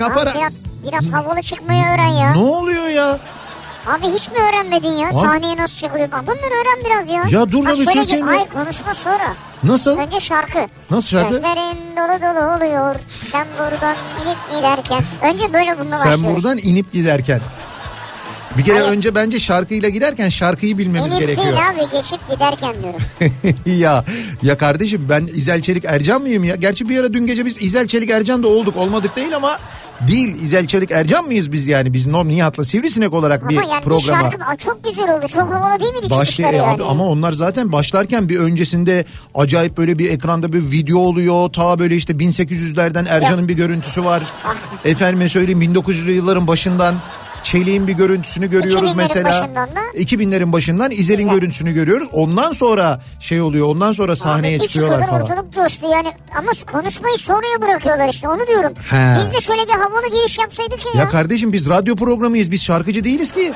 kafa... Abi ra- biraz, biraz havalı çıkmayı öğren ya. Ne oluyor ya? Abi hiç mi öğrenmedin ya? Sahneye nasıl çıkılıyor? Bunları öğren biraz ya. Ya dur lan, şöyle Türkiye'nin- Hayır konuşma sonra. Nasıl? Önce şarkı. Nasıl şarkı? Gözlerin dolu dolu oluyor. Sen buradan inip giderken. Önce böyle bununla Sen başlıyoruz. buradan inip giderken. Bir kere Hayır. önce bence şarkıyla giderken şarkıyı bilmemiz İnip gerekiyor. değil abi geçip giderken diyorum. ya ya kardeşim ben İzel Çelik Ercan mıyım ya? Gerçi bir ara dün gece biz İzel Çelik Ercan da olduk olmadık değil ama değil İzel Çelik Ercan mıyız biz yani? Biz Nom Nihat'la Sivrisinek olarak bir Ama yani bir programa. şarkı Aa, çok güzel oldu. Çok havalı değil miydi Başlı e, yani? abi ama onlar zaten başlarken bir öncesinde acayip böyle bir ekranda bir video oluyor. Ta böyle işte 1800'lerden Ercan'ın bir görüntüsü var. Ah. Efendime söyleyeyim 1900'lü yılların başından Çelik'in bir görüntüsünü görüyoruz 2000'lerin mesela. başından da. 2000'lerin başından İzel'in Güzel. görüntüsünü görüyoruz. Ondan sonra şey oluyor. Ondan sonra sahneye Abi çıkıyorlar, falan. Ortalık coştu yani ama konuşmayı sonraya bırakıyorlar işte onu diyorum. He. Biz de şöyle bir havalı giriş yapsaydık ya. Ya kardeşim biz radyo programıyız. Biz şarkıcı değiliz ki.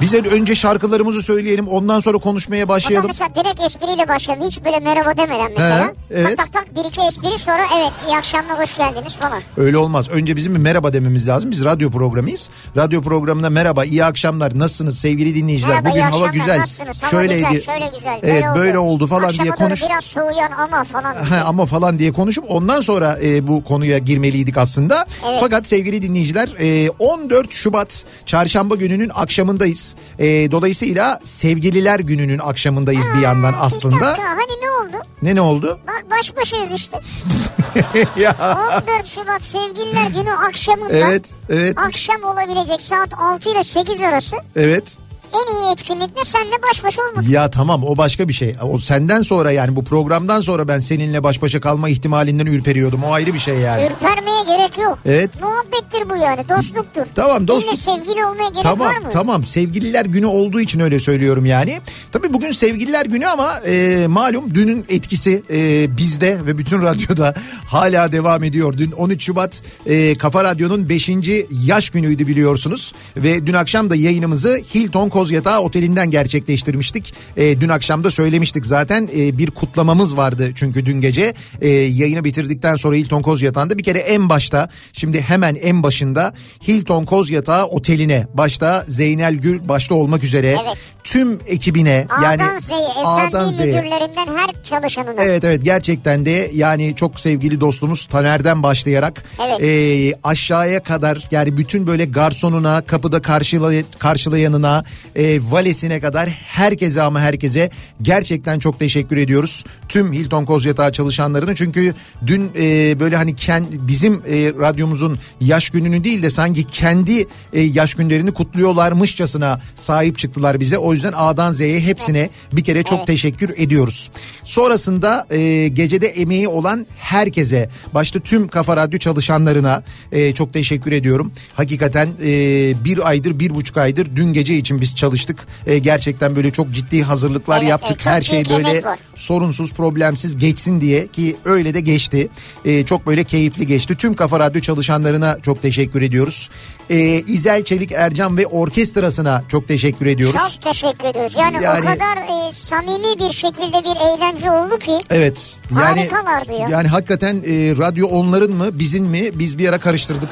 Bize önce şarkılarımızı söyleyelim. Ondan sonra konuşmaya başlayalım. mesela direkt espriyle başlayalım. Hiç böyle merhaba demeden mesela. He, evet. Tak tak tak bir iki espri sonra evet iyi akşamlar hoş geldiniz falan. Öyle olmaz. Önce bizim bir merhaba dememiz lazım. Biz radyo programıyız. Radyo programında merhaba, iyi akşamlar, nasılsınız sevgili dinleyiciler? Merhaba, Bugün hava akşamlar, güzel. nasılsınız? Hava Şöyleydi. güzel, şöyle güzel. Evet, böyle oldu falan Akşama diye konuş. biraz soğuyan ama falan. Ha, ama falan diye konuşup ondan sonra e, bu konuya girmeliydik aslında. Evet. Fakat sevgili dinleyiciler e, 14 Şubat çarşamba gününün akşamındayız. E, dolayısıyla sevgililer gününün akşamındayız bir yandan Bir aslında. dakika hani ne oldu? Ne ne oldu? Bak baş başayız işte. ya 14 Şubat sevgililer günü akşamında. Evet, evet. Akşam olabilecek saat 6 ile 8 arası. evet. En iyi etkinlik ne senle baş başa olmak. Ya tamam o başka bir şey. O senden sonra yani bu programdan sonra ben seninle baş başa kalma ihtimalinden ürperiyordum. O ayrı bir şey yani. Ürpermeye gerek yok. Evet. Muhabbettir bu yani dostluktur. Tamam, dostluk. Benimle sevgili olmaya gerek Tamam var mı? tamam sevgililer günü olduğu için öyle söylüyorum yani. Tabii bugün sevgililer günü ama e, malum dünün etkisi e, bizde ve bütün radyoda hala devam ediyor. Dün 13 Şubat e, Kafa Radyo'nun 5. yaş günüydü biliyorsunuz. Ve dün akşam da yayınımızı Hilton Kozyatağı Oteli'nden gerçekleştirmiştik. E, dün akşam da söylemiştik zaten e, bir kutlamamız vardı çünkü dün gece e, yayını bitirdikten sonra Hilton Kozyatağı'nda bir kere en başta şimdi hemen en başında Hilton Kozyatağı Oteli'ne başta Zeynel Gül başta olmak üzere Evet. tüm ekibine yani A'dan Z'ye, A'dan Z'ye. müdürlerinden her çalışanına. Evet evet gerçekten de yani çok sevgili dostumuz Taner'den başlayarak Evet. e, aşağıya kadar yani bütün böyle garsonuna kapıda karşılay karşılayanına e, valesine kadar herkese ama herkese gerçekten çok teşekkür ediyoruz. Tüm Hilton Kozyatağı çalışanlarını çünkü dün e, böyle hani kend, bizim e, radyomuzun yaş gününü değil de sanki kendi e, yaş günlerini kutluyorlarmışçasına sahip çıktılar bize. O yüzden A'dan Z'ye hepsine bir kere çok teşekkür ediyoruz. Sonrasında e, gecede emeği olan herkese başta tüm Kafa Radyo çalışanlarına e, çok teşekkür ediyorum. Hakikaten e, bir aydır bir buçuk aydır dün gece için biz çalıştık. E, gerçekten böyle çok ciddi hazırlıklar Evet, yaptık. evet, Her şey böyle var. sorunsuz problemsiz geçsin diye ki öyle de geçti. E, çok böyle keyifli geçti. Tüm Kafa Radyo çalışanlarına çok teşekkür ediyoruz. E, İzel Çelik Ercan ve orkestrasına çok teşekkür ediyoruz. Çok teşekkür ediyoruz. Yani, Yani- o kadar e, samimi bir şekilde bir eğlence oldu ki. Evet. Yani Harikalardı ya. Yani hakikaten e, radyo onların mı bizim mi biz bir ara karıştırdık.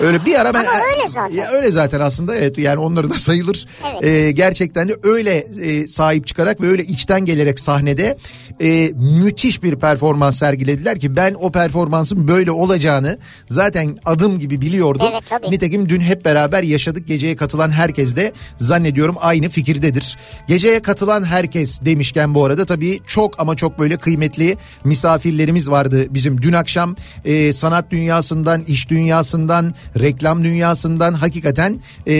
Öyle bir ara ben Ama öyle zaten. Ya öyle zaten aslında evet yani onları da sayılır. Evet. E, gerçekten de öyle e, sahip çıkarak ve öyle içten gelerek sahnede e, müthiş bir performans sergilediler ki ben o performansın böyle olacağını zaten adım gibi biliyordum. Evet, tabii. Nitekim dün hep beraber yaşadık. Geceye katılan herkes de zannediyorum aynı fikirdedir. Geceye katılan herkes demişken bu arada tabii çok ama çok böyle kıymetli misafirlerimiz vardı bizim dün akşam e, sanat dünyasından, iş dünyasından, reklam dünyasından hakikaten e,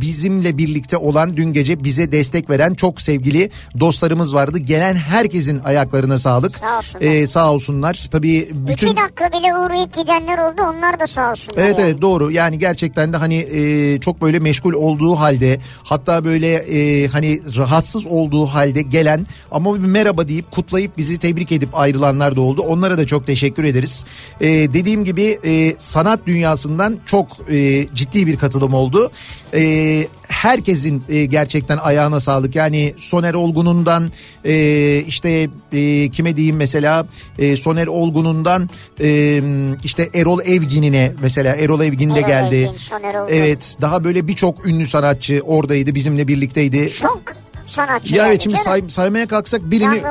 bizimle birlikte olan dün gece bize destek veren çok sevgili dostlarımız vardı. Gelen herkesin ayaklarına sağlık. Sağ olsunlar. E, sağ olsunlar. Tabii bütün İki dakika bile uğrayıp gidenler oldu onlar da sağ olsunlar. Evet yani. evet doğru yani gerçekten de hani e, çok böyle meşgul olduğu halde hatta böyle e, hani rahatsız olduğu halde gelen ama bir merhaba deyip kutlayıp bizi tebrik edip ayrılanlar da oldu. Onlara da çok teşekkür ederiz. E, dediğim gibi e, sanat dünyasından çok e, ciddi bir katılım oldu. E, herkesin e, gerçekten ayağına sağlık yani Soner Olgun'undan e, işte e, kime diyeyim mesela e, Soner Olgun'undan e, işte Erol Evgin'ine mesela Erol Evgin de Erol geldi. Evgin, Soner Olgun. Evet daha böyle birçok ünlü sanatçı oradaydı bizimle birlikteydi. Çok sanatçı Ya evet şimdi say- saymaya kalksak birini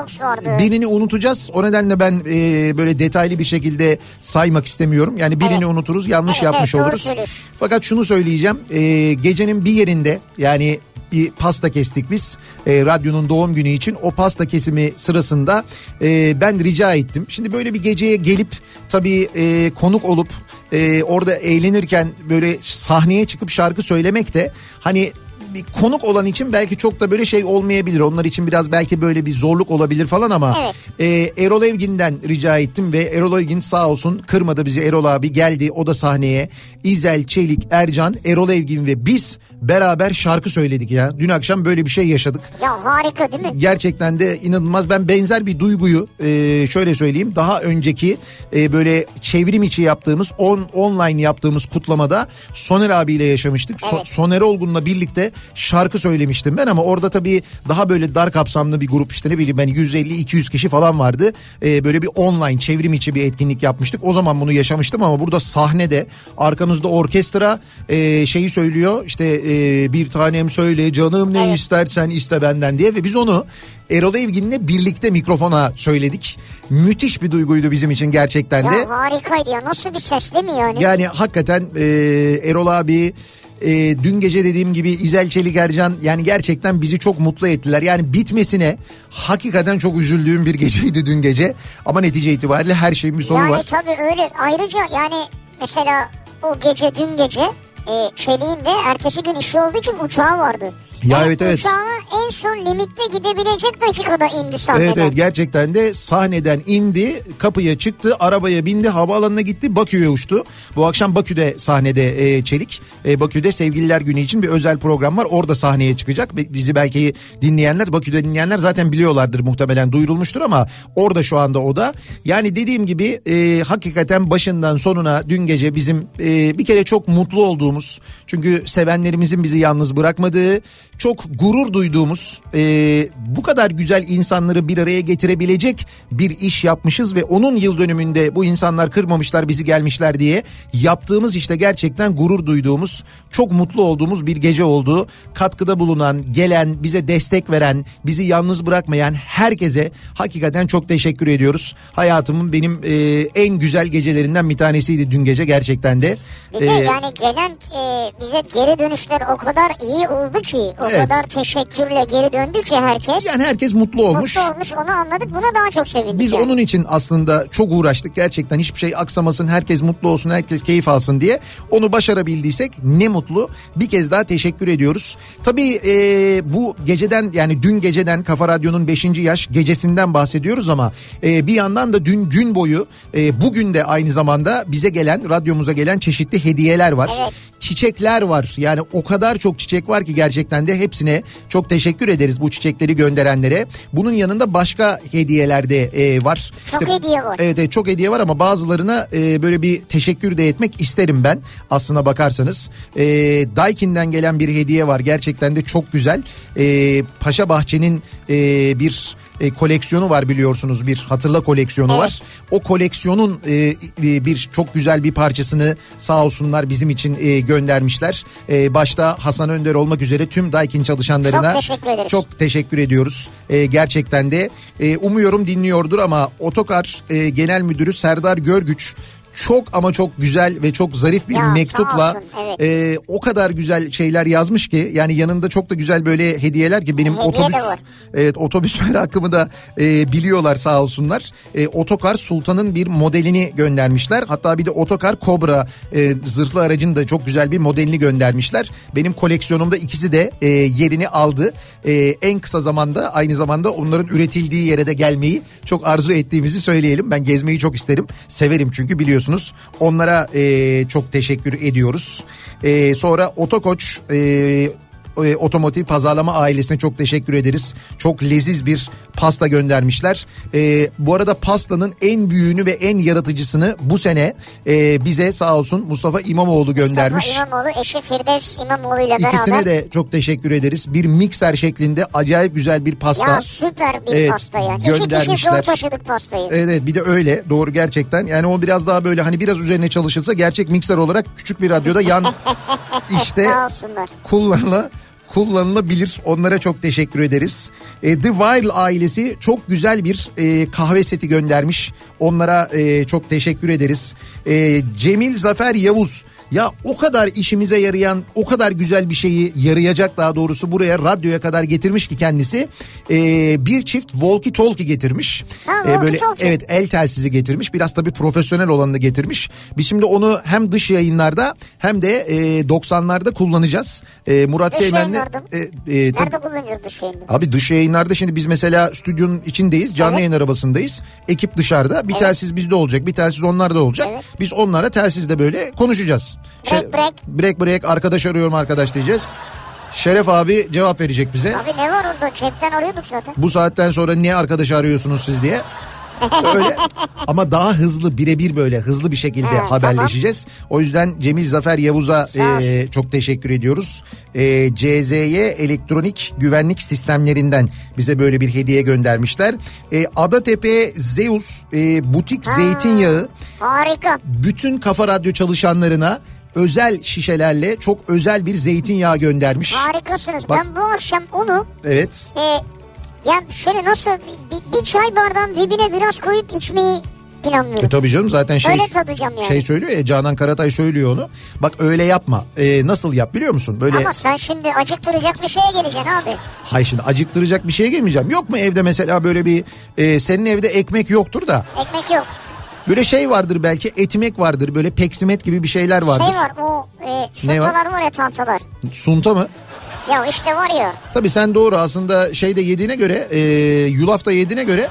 birini unutacağız. O nedenle ben e, böyle detaylı bir şekilde saymak istemiyorum. Yani birini Evet. unuturuz, yanlış Evet, yapmış evet, oluruz. Fakat şunu söyleyeceğim. E, gecenin bir yerinde yani bir pasta kestik biz e, radyonun doğum günü için o pasta kesimi sırasında e, ben rica ettim. Şimdi böyle bir geceye gelip tabii e, konuk olup e, orada eğlenirken böyle sahneye çıkıp şarkı söylemek de hani bir konuk olan için belki çok da böyle şey olmayabilir. Onlar için biraz belki böyle bir zorluk olabilir falan ama Evet. e, Erol Evgin'den rica ettim ve Erol Evgin sağ olsun kırmadı bizi Erol abi geldi o da sahneye. İzel, Çelik, Ercan, Erol Evgin ve biz beraber şarkı söyledik ya. Dün akşam böyle bir şey yaşadık. Ya harika değil mi? Gerçekten de inanılmaz. Ben benzer bir duyguyu e, şöyle söyleyeyim. Daha önceki e, böyle çevrim içi yaptığımız on online yaptığımız kutlamada Soner abiyle yaşamıştık. So- Evet. Soner Olgun'la birlikte şarkı söylemiştim ben ama orada tabii daha böyle dar kapsamlı bir grup işte ne bileyim ben 150-200 kişi falan vardı. E, böyle bir online çevrim içi bir etkinlik yapmıştık. O zaman bunu yaşamıştım ama burada sahnede arkamızda orkestra e, şeyi söylüyor işte e, bir tanem söyle canım ne Evet. istersen iste benden diye ve biz onu Erol Evgin'le birlikte mikrofona söyledik. Müthiş bir duyguydu bizim için gerçekten de. Ya harikaydı ya nasıl bir ses değil mi yani? Yani hakikaten e, Erol abi e, dün gece dediğim gibi İzel Çelik Ercan yani gerçekten bizi çok mutlu ettiler. Yani bitmesine hakikaten çok üzüldüğüm bir geceydi dün gece. Ama netice itibariyle her şeyin bir sonu yani var. tabii öyle ayrıca yani mesela o gece dün gece e, Çelik'in de ertesi gün işi olduğu için uçağı vardı. Ya evet, evet. Uçağına en son limitte gidebilecek dakikada indi sahneden. Evet evet gerçekten de sahneden indi kapıya çıktı arabaya bindi havaalanına gitti Bakü'ye uçtu. Bu akşam Bakü'de sahnede e, Çelik e, Bakü'de sevgililer günü için bir özel program var orada sahneye çıkacak. Bi- Bizi belki dinleyenler Bakü'de dinleyenler zaten biliyorlardır muhtemelen duyurulmuştur ama orada şu anda o da. Yani dediğim gibi e, hakikaten başından sonuna dün gece bizim e, bir kere çok mutlu olduğumuz çünkü sevenlerimizin bizi yalnız bırakmadığı çok gurur duyduğumuz e, bu kadar güzel insanları bir araya getirebilecek bir iş yapmışız ve onun yıl dönümünde bu insanlar kırmamışlar bizi gelmişler diye yaptığımız işte gerçekten gurur duyduğumuz çok mutlu olduğumuz bir gece oldu. Katkıda bulunan, gelen, bize destek veren, bizi yalnız bırakmayan herkese hakikaten çok teşekkür ediyoruz. Hayatımın benim e, en güzel gecelerinden bir tanesiydi dün gece gerçekten de. Bir de E, yani gelen e, bize geri dönüşler o kadar iyi oldu ki o Evet. kadar teşekkürle geri döndü ki herkes. Yani herkes mutlu olmuş. Mutlu olmuş onu anladık buna daha çok sevindik. Biz yani. onun için aslında çok uğraştık gerçekten hiçbir şey aksamasın herkes mutlu olsun herkes keyif alsın diye onu başarabildiysek ne mutlu bir kez daha teşekkür ediyoruz. Tabii e, bu geceden yani dün geceden Kafa Radyo'nun 5. yaş gecesinden bahsediyoruz ama e, bir yandan da dün gün boyu e, bugün de aynı zamanda bize gelen radyomuza gelen çeşitli hediyeler var. Evet. Çiçekler var yani o kadar çok çiçek var ki gerçekten de hepsine çok teşekkür ederiz bu çiçekleri gönderenlere. Bunun yanında başka hediyeler de e, var. Çok hediye var. Evet, evet çok hediye var ama bazılarına e, böyle bir teşekkür de etmek isterim ben aslına bakarsanız. E, Daikin'den gelen bir hediye var gerçekten de çok güzel. E, Paşa Bahçe'nin e, bir e, koleksiyonu var biliyorsunuz bir hatırla koleksiyonu Evet. var. O koleksiyonun e, bir çok güzel bir parçasını sağ olsunlar bizim için e, göndermişler. E, başta Hasan Önder olmak üzere tüm Daikin çalışanlarına Çok teşekkür ederiz. çok teşekkür ediyoruz. E, gerçekten de e, umuyorum dinliyordur ama Otokar e, Genel Müdürü Serdar Görgüç çok ama çok güzel ve çok zarif bir Ya, mektupla olsun, evet. e, o kadar güzel şeyler yazmış ki yani yanında çok da güzel böyle hediyeler ki benim Hediye otobüs evet otobüs merakımı da e, biliyorlar sağ olsunlar. E, Otokar Sultan'ın bir modelini göndermişler. Hatta bir de Otokar Cobra e, zırhlı aracın da çok güzel bir modelini göndermişler. Benim koleksiyonumda ikisi de e, yerini aldı. E, en kısa zamanda aynı zamanda onların üretildiği yere de gelmeyi çok arzu ettiğimizi söyleyelim. Ben gezmeyi çok isterim. Severim çünkü biliyorsunuz. Onlara e, çok teşekkür ediyoruz. E, sonra Otokoç e, e, otomotiv pazarlama ailesine çok teşekkür ederiz. Çok leziz bir pasta göndermişler. E, bu arada pastanın en büyüğünü ve en yaratıcısını bu sene e, bize sağ olsun Mustafa İmamoğlu göndermiş. Mustafa İmamoğlu eşi Firdevs İmamoğlu ile beraber. İkisine de çok teşekkür ederiz. Bir mikser şeklinde acayip güzel bir pasta. Ya süper bir Evet, pasta yani. İki kişi göndermişler. zor taşıdık pastayı. Evet bir de öyle doğru gerçekten yani o biraz daha böyle hani biraz üzerine çalışılsa gerçek mikser olarak küçük bir radyoda yan işte kullanıla kullanılabilir. Onlara çok teşekkür ederiz. E, The Wild ailesi çok güzel bir e, kahve seti göndermiş. Onlara e, çok teşekkür ederiz. E, Cemil Zafer Yavuz ya o kadar işimize yarayan o kadar güzel bir şeyi yarayacak daha doğrusu buraya radyoya kadar getirmiş ki kendisi E, bir çift walkie talkie getirmiş. Ha, E, böyle walkie-talkie. evet el telsizi getirmiş biraz tabii profesyonel olanını getirmiş. Biz şimdi onu hem dış yayınlarda hem de e, 90'larda kullanacağız. E, Murat Seymen'le yayınlarda e, e, Nerede kullanacağız dış yayını? Abi dış yayınlarda şimdi biz mesela stüdyonun içindeyiz. Canlı Evet. yayın arabasındayız. Ekip dışarıda. Bir Evet. telsiz bizde olacak. Bir telsiz onlarda olacak. Evet. Biz onlara telsizde böyle konuşacağız. Break, break. Break break arkadaş arıyorum arkadaş diyeceğiz. Şeref abi cevap verecek bize. Abi ne var orada cepten arıyorduk zaten. Bu saatten sonra niye arkadaş arıyorsunuz siz diye. Öyle ama daha hızlı birebir böyle hızlı bir şekilde Ha, haberleşeceğiz. O yüzden Cemil Zafer Yavuz'a e, çok teşekkür ediyoruz. E, CZY elektronik güvenlik sistemlerinden bize böyle bir hediye göndermişler. E, Adatepe Zeus e, butik zeytinyağı Harika. bütün Kafa Radyo çalışanlarına özel şişelerle çok özel bir zeytinyağı göndermiş. Harikasınız. Bak- Ben bu akşam onu Evet. e, ya şöyle nasıl bir, bir çay bardağın dibine biraz koyup içmeyi E planlıyorum. tabii canım zaten şey Öyle tadacağım yani. şey söylüyor ya Canan Karatay söylüyor onu. Bak öyle yapma. Ee, nasıl yap biliyor musun? Böyle Ama sen şimdi acıktıracak bir şeye geleceksin abi. hay şimdi acıktıracak bir şeye gelmeyeceğim. Yok mu evde mesela böyle bir e, senin evde ekmek yoktur da Ekmek yok. böyle şey vardır belki etimek vardır böyle peksimet gibi bir şeyler vardır. Şey var o e, Ne var? suntalar var ya tahtalar. Sunta mı? Ya işte var ya. Tabii sen doğru aslında şeyde yediğine göre e, yulafta yediğine göre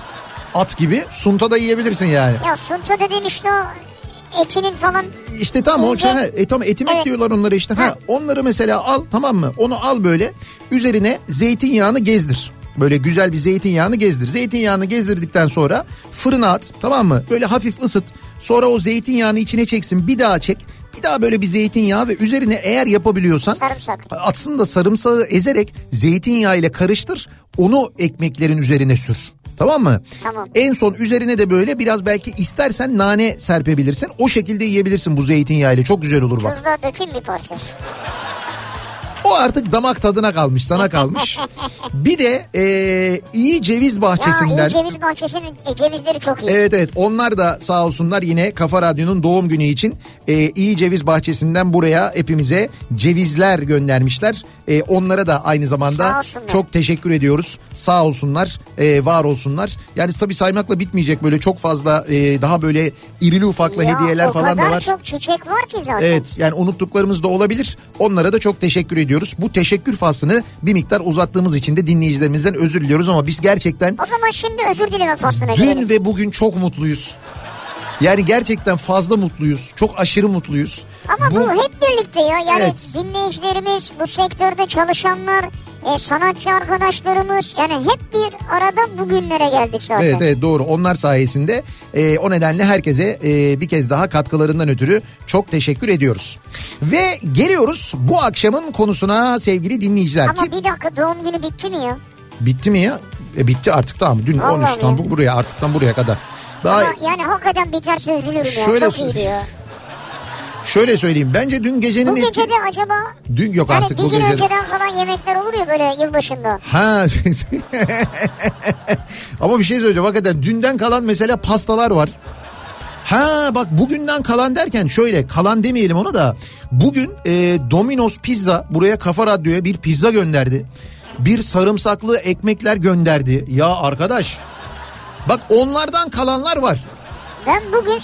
at gibi sunta da yiyebilirsin yani. Ya sunta dediğim işte o etinin falan İşte tam o şey, e, tam etimek Evet. diyorlar onlara işte. Ha. Ha. onları mesela al tamam mı? Onu al böyle üzerine zeytinyağını gezdir. Böyle güzel bir zeytinyağını gezdir. Zeytinyağını gezdirdikten sonra fırına at tamam mı? Böyle hafif ısıt. Sonra o zeytinyağını içine çeksin. Bir daha çek. Bir daha böyle bir zeytinyağı ve üzerine eğer yapabiliyorsan sarımsak. aslında sarımsağı ezerek zeytinyağı ile karıştır. Onu ekmeklerin üzerine sür. Tamam mı? Tamam. En son üzerine de böyle biraz belki istersen nane serpebilirsin. O şekilde yiyebilirsin bu zeytinyağı ile. Çok güzel olur bak. Tuzla dökeyim bir parça. O artık damak tadına kalmış sana kalmış. Bir de e, iyi ceviz bahçesinden. Ya iyi ceviz bahçesinin e, cevizleri çok iyi. Evet evet onlar da sağ olsunlar yine Kafa Radyo'nun doğum günü için e, iyi ceviz bahçesinden buraya hepimize cevizler göndermişler. E, onlara da aynı zamanda çok teşekkür ediyoruz. Sağ olsunlar, e, var olsunlar. Yani tabii saymakla bitmeyecek böyle çok fazla e, daha böyle irili ufaklı Ya, hediyeler o falan da kadar var. çok çiçek var ki zaten. Evet yani unuttuklarımız da olabilir. Onlara da çok teşekkür ediyoruz. Bu teşekkür faslını bir miktar uzattığımız için de dinleyicilerimizden özür diliyoruz ama biz gerçekten O zaman şimdi özür dileme faslına Dün girelim. ve bugün çok mutluyuz. Yani gerçekten fazla mutluyuz. Çok aşırı mutluyuz. Ama bu, hep birlikte ya. Yani Evet. dinleyicilerimiz, bu sektörde çalışanlar, e, sanatçı arkadaşlarımız yani hep bir arada bugünlere geldik zaten. Evet evet doğru onlar sayesinde e, o nedenle herkese e, bir kez daha katkılarından ötürü çok teşekkür ediyoruz. Ve geliyoruz bu akşamın konusuna sevgili dinleyiciler. Ama Ki, bir dakika doğum günü bitti mi ya? bitti mi ya? E, bitti artık tamam. Dün Vallahi 13'ten ya. bu buraya artıktan buraya kadar. Daha Ama yani hakikaten biterse üzülürüm ya. Şöyle Çok iyiydi ya. Şöyle söyleyeyim. Bence dün gecenin Bu gece de acaba Dün yok yani artık bir bu gün gece. önceden falan yemekler olur ya böyle yılbaşında. Ha. Ama bir şey söyleyeceğim hakikaten dünden kalan mesela pastalar var. Ha bak bugünden kalan derken şöyle kalan demeyelim onu da bugün e, Domino's Pizza buraya Kafa Radyo'ya bir pizza gönderdi. Bir sarımsaklı ekmekler gönderdi. Ya arkadaş bak onlardan kalanlar var. Ben bugün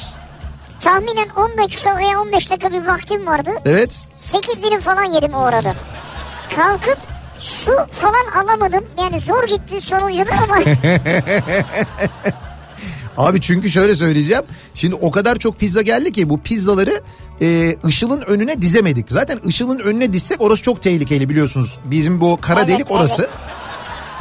tahminen 10 dakika veya 15 dakika bir vaktim vardı. Evet 8 dilim falan yedim o arada. Kalkıp su falan alamadım. Yani zor gitti sonuncunda ama Abi çünkü şöyle söyleyeceğim. Şimdi o kadar çok pizza geldi ki bu pizzaları e, Işıl'ın önüne dizemedik. Zaten Işıl'ın önüne dizsek orası çok tehlikeli biliyorsunuz. Bizim bu kara Evet, delik orası. evet.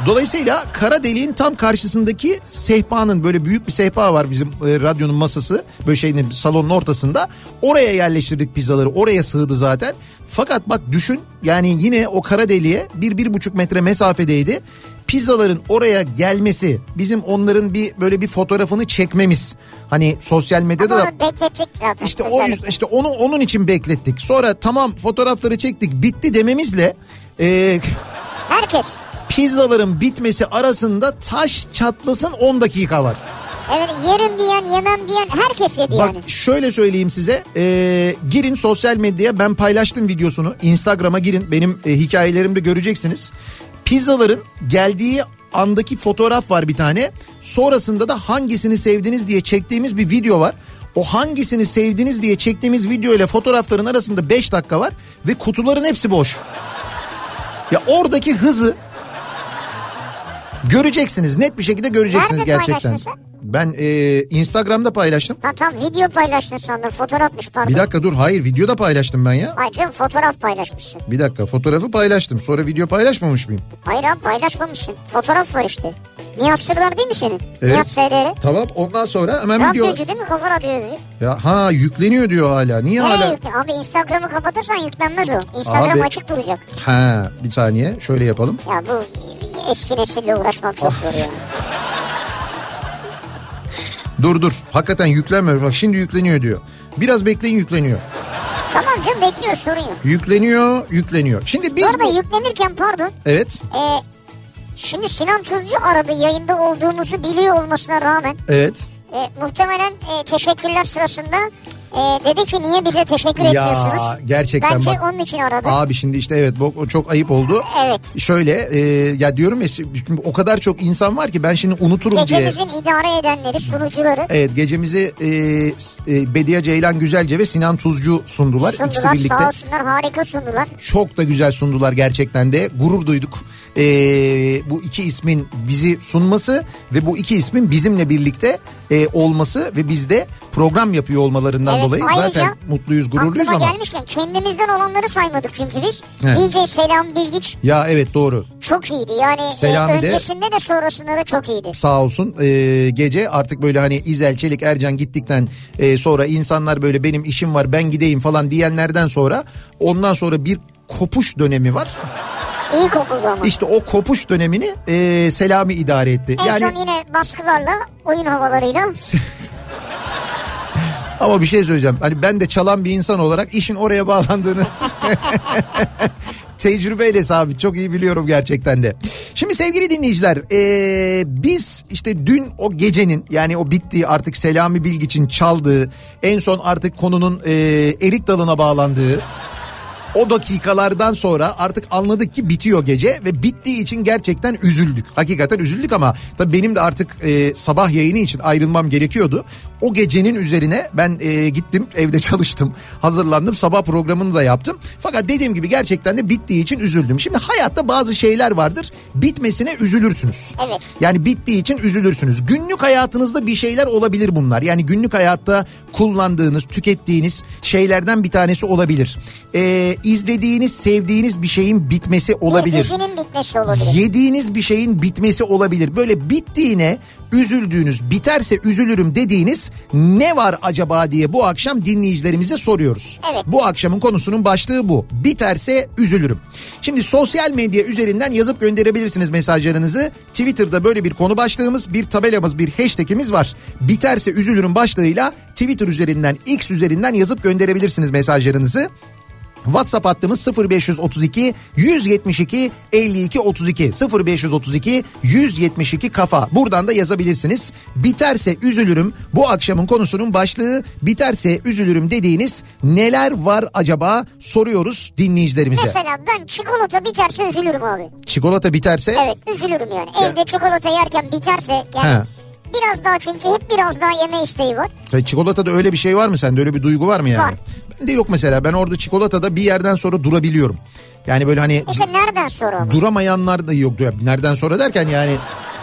Dolayısıyla kara deliğin tam karşısındaki sehpanın böyle büyük bir sehpa var bizim e, radyonun masası. Böyle şeyin salonun ortasında. Oraya yerleştirdik pizzaları. Oraya sığdı zaten. Fakat bak düşün yani yine o kara deliğe bir, bir buçuk metre mesafedeydi. Pizzaların oraya gelmesi bizim onların bir böyle bir fotoğrafını çekmemiz. Hani sosyal medyada da onu bekletecek zaten. işte o yüzden işte onu onun için beklettik. Sonra tamam fotoğrafları çektik bitti dememizle e, Herkes. Pizzaların bitmesi arasında taş çatlasın 10 dakika var. Evet yerim diyen yemem diyen herkes yedi Bak yani. şöyle söyleyeyim size e, girin sosyal medyaya ben paylaştım videosunu Instagram'a girin benim e, hikayelerimde göreceksiniz. Pizzaların geldiği andaki fotoğraf var bir tane sonrasında da hangisini sevdiniz diye çektiğimiz bir video var. O hangisini sevdiniz diye çektiğimiz video ile fotoğrafların arasında 5 dakika var ve kutuların hepsi boş. Ya oradaki hızı göreceksiniz net bir şekilde göreceksiniz Nerede gerçekten. Ben e, Instagram'da paylaştım. Ha tam video paylaştın sandım fotoğrafmış pardon. Bir dakika dur hayır video da paylaştım ben ya. Hayır canım fotoğraf paylaşmışsın. Bir dakika fotoğrafı paylaştım sonra video paylaşmamış mıyım? Hayır abi paylaşmamışsın. Fotoğraf var işte. Nihat Sırdar değil mi senin? Evet. Nihat SDR. Tamam ondan sonra hemen video... Radyocu değil mi? Kafa radyo yazıyor. Ya, ha yükleniyor diyor hala niye Nereye hala? yükle? Abi Instagram'ı kapatırsan yüklenmez o. Instagram Abi- açık duracak. Ha bir saniye şöyle yapalım. Ya bu eski nesille uğraşmak Ah. çok zor ya. Dur dur hakikaten yüklenmiyor bak şimdi yükleniyor diyor. Biraz bekleyin yükleniyor. Tamam canım bekliyor sorun yok. Yükleniyor yükleniyor. Şimdi Bu biz arada bu... yüklenirken pardon. Evet E, şimdi Sinan Tuzcu aradı yayında olduğumuzu biliyor olmasına rağmen. evet. E, muhtemelen e, teşekkürler sırasında e, dedi ki niye bize teşekkür Ya, etmiyorsunuz? gerçekten Bence bak- onun için aradı. Abi şimdi işte evet bu çok ayıp oldu. Evet. Şöyle e, ya diyorum ya şimdi o kadar çok insan var ki ben şimdi unuturum diye. Gecemizin idare edenleri, sunucuları Evet gecemizi e, e, Bediye Ceylan Güzelce ve Sinan Tuzcu sundular. İkisi sundular birlikte sağ olsunlar harika sundular. çok da güzel sundular gerçekten de. Gurur duyduk. E, bu iki ismin bizi sunması ve bu iki ismin bizimle birlikte e, olması ve bizde program yapıyor olmalarından Evet, dolayı ayrıca zaten mutluyuz, gururluyuz ama. gelmişken kendimizden olanları saymadık çünkü biz. He. DJ Selam Bilgiç Ya evet doğru. çok iyiydi. Yani e, Selami de- öncesinde de sonrasında da çok iyiydi. sağ olsun e, gece artık böyle hani İzel Çelik Ercan gittikten e, sonra insanlar böyle benim işim var ben gideyim falan diyenlerden sonra ondan sonra bir kopuş dönemi var. İyi kokuldu ama. İşte o kopuş dönemini e, Selami idare etti. en yani son yine baskılarla, oyun havalarıyla. ama bir şey söyleyeceğim. Hani ben de çalan bir insan olarak işin oraya bağlandığını Tecrübeyle sabit çok iyi biliyorum gerçekten de. Şimdi sevgili dinleyiciler ee, biz işte dün o gecenin yani o bittiği artık Selami Bilgiç'in çaldığı en son artık konunun ee, erik dalına bağlandığı o dakikalardan sonra artık anladık ki bitiyor gece ve bittiği için gerçekten üzüldük. Hakikaten üzüldük ama tabii benim de artık e, sabah yayını için ayrılmam gerekiyordu. O gecenin üzerine ben e, gittim evde çalıştım hazırlandım sabah programını da yaptım. Fakat dediğim gibi gerçekten de bittiği için üzüldüm. Şimdi hayatta bazı şeyler vardır bitmesine üzülürsünüz. Evet. Yani bittiği için üzülürsünüz. Günlük hayatınızda bir şeyler olabilir bunlar. Yani günlük hayatta kullandığınız, tükettiğiniz şeylerden bir tanesi olabilir. Ee, izlediğiniz, sevdiğiniz bir şeyin bitmesi olabilir. Dizinin bitmesi olabilir. Yediğiniz bir şeyin bitmesi olabilir. Böyle bittiğine üzüldüğünüz, biterse üzülürüm dediğiniz ne var acaba diye bu akşam dinleyicilerimize soruyoruz. Evet. Bu akşamın konusunun başlığı bu. Biterse üzülürüm. Şimdi sosyal medya üzerinden yazıp gönderebilirsiniz mesajlarınızı. Twitter'da böyle bir konu başlığımız, bir tabelamız, bir hashtagimiz var. Biterse üzülürüm başlığıyla Twitter üzerinden, X üzerinden yazıp gönderebilirsiniz mesajlarınızı. WhatsApp hattımız 0532 172 52 32 0532 172 kafa. Buradan da yazabilirsiniz. Biterse üzülürüm. Bu akşamın konusunun başlığı biterse üzülürüm dediğiniz neler var acaba soruyoruz dinleyicilerimize. Mesela ben çikolata biterse üzülürüm abi. Çikolata biterse Evet üzülürüm yani. Evde çikolata yerken biterse yani He. Biraz daha çünkü hep biraz daha yeme isteği var. Ya çikolatada öyle bir şey var mı sende? Öyle bir duygu var mı yani? Var. Bende yok mesela. Ben orada çikolatada bir yerden sonra durabiliyorum. Yani böyle hani İşte nereden sonra ama? duramayanlar da yok. Nereden sonra derken yani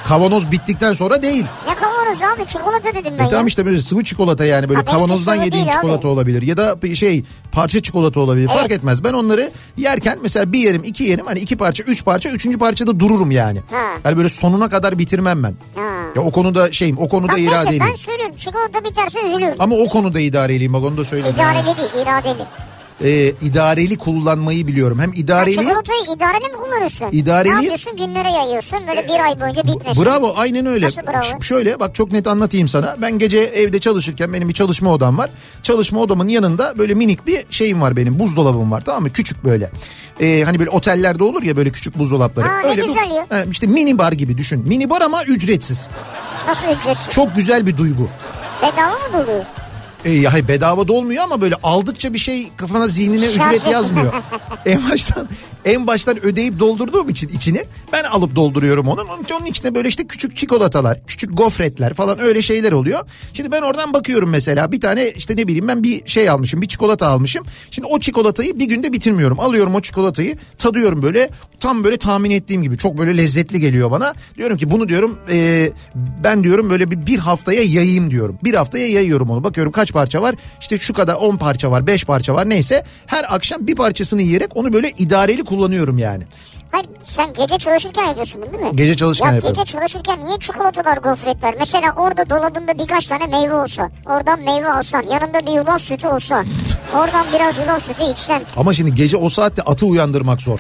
kavanoz bittikten sonra değil. Ne kavanoz abi çikolata dedim ben E ya. tamam işte böyle sıvı çikolata yani böyle Ha, kavanozdan yediğin çikolata abi. olabilir ya da şey parça çikolata olabilir fark Evet. etmez. Ben onları yerken mesela bir yerim iki yerim hani iki parça üç parça üçüncü parçada dururum yani. Ha. Yani böyle sonuna kadar bitirmem ben. Ha. Ya o konuda şeyim o konuda iradeliyim. ben söylüyorum çikolata biterse üzülürüm. Ama o konuda idareliyim bak onu da söyleyeyim. İdareli değil iradeli. E, idareli kullanmayı biliyorum. Hem Ha, idareli çikolatayı idareli mi kullanıyorsun? İdareli- Ne yapıyorsun günlere yayıyorsun böyle bir ay boyunca bitmesin. Bravo aynen öyle. Nasıl bravo? Ş- şöyle bak çok net anlatayım sana. Ben gece evde çalışırken benim bir çalışma odam var. Çalışma odamın yanında böyle minik bir şeyim var benim buzdolabım var tamam mı? Küçük böyle. Ee, hani böyle otellerde olur ya böyle küçük buzdolapları. Aa, ne öyle bir- güzel ya. He, işte mini bar gibi düşün. Mini bar ama ücretsiz. Nasıl ücretsiz? Çok güzel bir duygu. Bedava mı doluyor? E, ya hayır, bedava da olmuyor ama böyle aldıkça bir şey kafana zihnine ücret yazmıyor. en baştan en baştan ödeyip doldurduğum için içini ben alıp dolduruyorum. Onun, onun içinde böyle işte küçük çikolatalar, küçük gofretler falan öyle şeyler oluyor. Şimdi ben oradan bakıyorum mesela bir tane işte ne bileyim ben bir şey almışım, bir çikolata almışım. Şimdi o çikolatayı bir günde bitirmiyorum. Alıyorum o çikolatayı, tadıyorum böyle tam böyle tahmin ettiğim gibi çok böyle lezzetli geliyor bana. Diyorum ki bunu diyorum e, ben diyorum böyle bir, bir haftaya yayayım diyorum. Bir haftaya yayıyorum onu. Bakıyorum kaç parça var? İşte şu kadar 10 parça var, 5 parça var neyse. Her akşam bir parçasını yiyerek onu böyle idareli kullanıyorum yani. Hayır sen gece çalışırken yapıyorsun bunu değil mi? Gece çalışırken ya yapıyorum. Gece çalışırken niye çikolatalar gofretler? Mesela orada dolabında birkaç tane meyve olsa. Oradan meyve alsan. Yanında bir yulaf sütü olsa. Oradan biraz yulaf sütü içsen. Ama şimdi gece o saatte atı uyandırmak zor.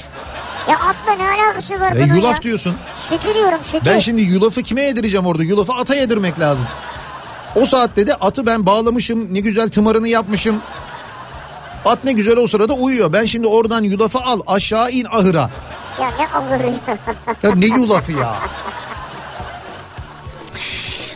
Ya atla ne alakası var E, bunun yulaf ya? diyorsun. Sütü diyorum sütü. Ben şimdi yulafı kime yedireceğim orada? Yulafı ata yedirmek lazım. O saatte de atı ben bağlamışım. Ne güzel tımarını yapmışım. At ne güzel o sırada uyuyor. Ben şimdi oradan yulafı al aşağı in ahıra. Ya ne ağır Ya ne yulafı ya.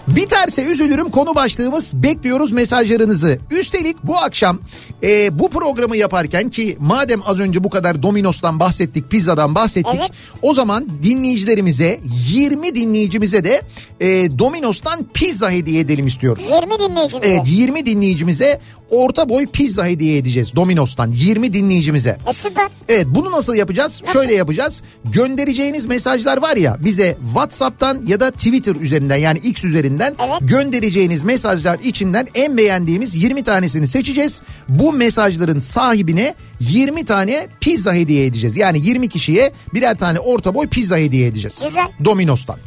Biterse üzülürüm konu başlığımız bekliyoruz mesajlarınızı. Üstelik bu akşam e, bu programı yaparken ki madem az önce bu kadar Domino's'tan bahsettik pizzadan bahsettik. Evet. O zaman dinleyicilerimize 20 dinleyicimize de e, Domino's'tan pizza hediye edelim istiyoruz. 20 dinleyicimize. Evet 20 dinleyicimize orta boy pizza hediye edeceğiz Domino's'tan 20 dinleyicimize. E süper. Evet bunu nasıl yapacağız? Şöyle yapacağız. Göndereceğiniz mesajlar var ya bize WhatsApp'tan ya da Twitter üzerinden yani X üzerinden Evet. göndereceğiniz mesajlar içinden en beğendiğimiz 20 tanesini seçeceğiz. Bu mesajların sahibine 20 tane pizza hediye edeceğiz. Yani 20 kişiye birer tane orta boy pizza hediye edeceğiz. Güzel. Domino's'tan.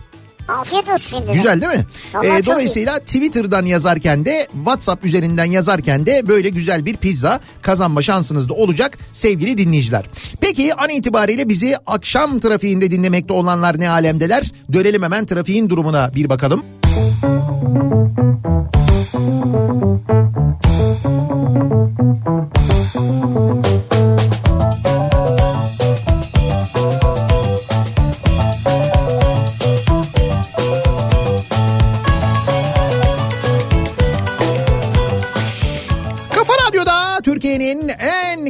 Afiyet olsun şimdi. Güzel değil mi? Vallahi Ee, dolayısıyla Twitter'dan yazarken de WhatsApp üzerinden yazarken de böyle güzel bir pizza kazanma şansınız da olacak sevgili dinleyiciler. Peki an itibariyle bizi akşam trafiğinde dinlemekte olanlar ne alemdeler? Dönelim hemen trafiğin durumuna bir bakalım.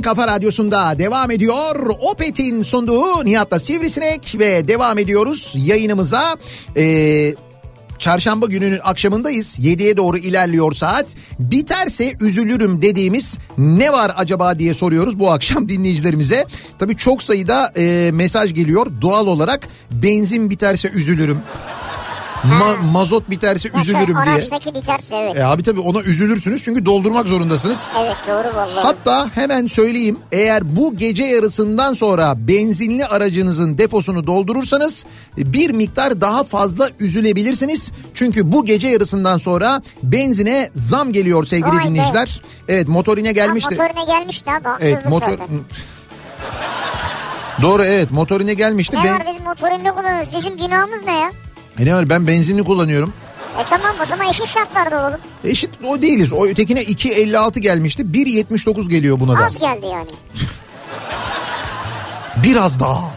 Kafa Radyosu'nda devam ediyor. Opet'in sunduğu Nihat'la Sivrisinek ve devam ediyoruz yayınımıza. Ee, Çarşamba gününün akşamındayız. 7'ye doğru ilerliyor saat. Biterse üzülürüm dediğimiz ne var acaba diye soruyoruz bu akşam dinleyicilerimize. Tabii çok sayıda e, mesaj geliyor. Doğal olarak benzin biterse üzülürüm. Ma- mazot biterse üzülürüm diye. Araçtaki biterse evet. E abi tabii ona üzülürsünüz çünkü doldurmak zorundasınız. Evet doğru vallahi. Hatta hemen söyleyeyim eğer bu gece yarısından sonra benzinli aracınızın deposunu doldurursanız bir miktar daha fazla üzülebilirsiniz. Çünkü bu gece yarısından sonra benzine zam geliyor sevgili Vay be. dinleyiciler. Evet motorine gelmişti. Ha, motorine gelmişti abi haksızlık Evet motor... zaten. Doğru evet motorine gelmişti. Ne Ben... var bizim motorinde kullanıyoruz. Bizim günahımız ne ya? E ne var ben benzinli kullanıyorum. E tamam o zaman eşit şartlarda olalım. Eşit o değiliz. O ötekine 2.56 gelmişti. 1.79 geliyor buna da. Az geldi yani. Biraz daha.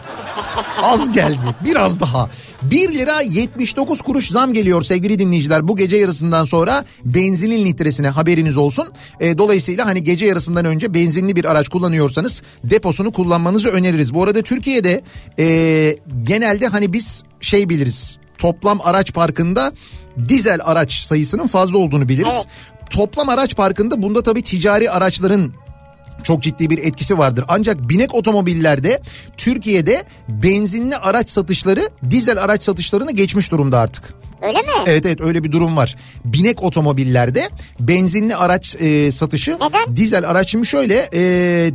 Az geldi. Biraz daha. 1 lira 79 kuruş zam geliyor sevgili dinleyiciler. Bu gece yarısından sonra benzinin litresine haberiniz olsun. E, dolayısıyla hani gece yarısından önce benzinli bir araç kullanıyorsanız deposunu kullanmanızı öneririz. Bu arada Türkiye'de e, genelde hani biz şey biliriz. Toplam araç parkında dizel araç sayısının fazla olduğunu biliriz. Evet. Toplam araç parkında bunda tabii ticari araçların çok ciddi bir etkisi vardır. Ancak binek otomobillerde Türkiye'de benzinli araç satışları dizel araç satışlarını geçmiş durumda artık. Öyle mi? Evet evet öyle bir durum var. Binek otomobillerde benzinli araç e, satışı Neden? dizel araç şimdi şöyle e,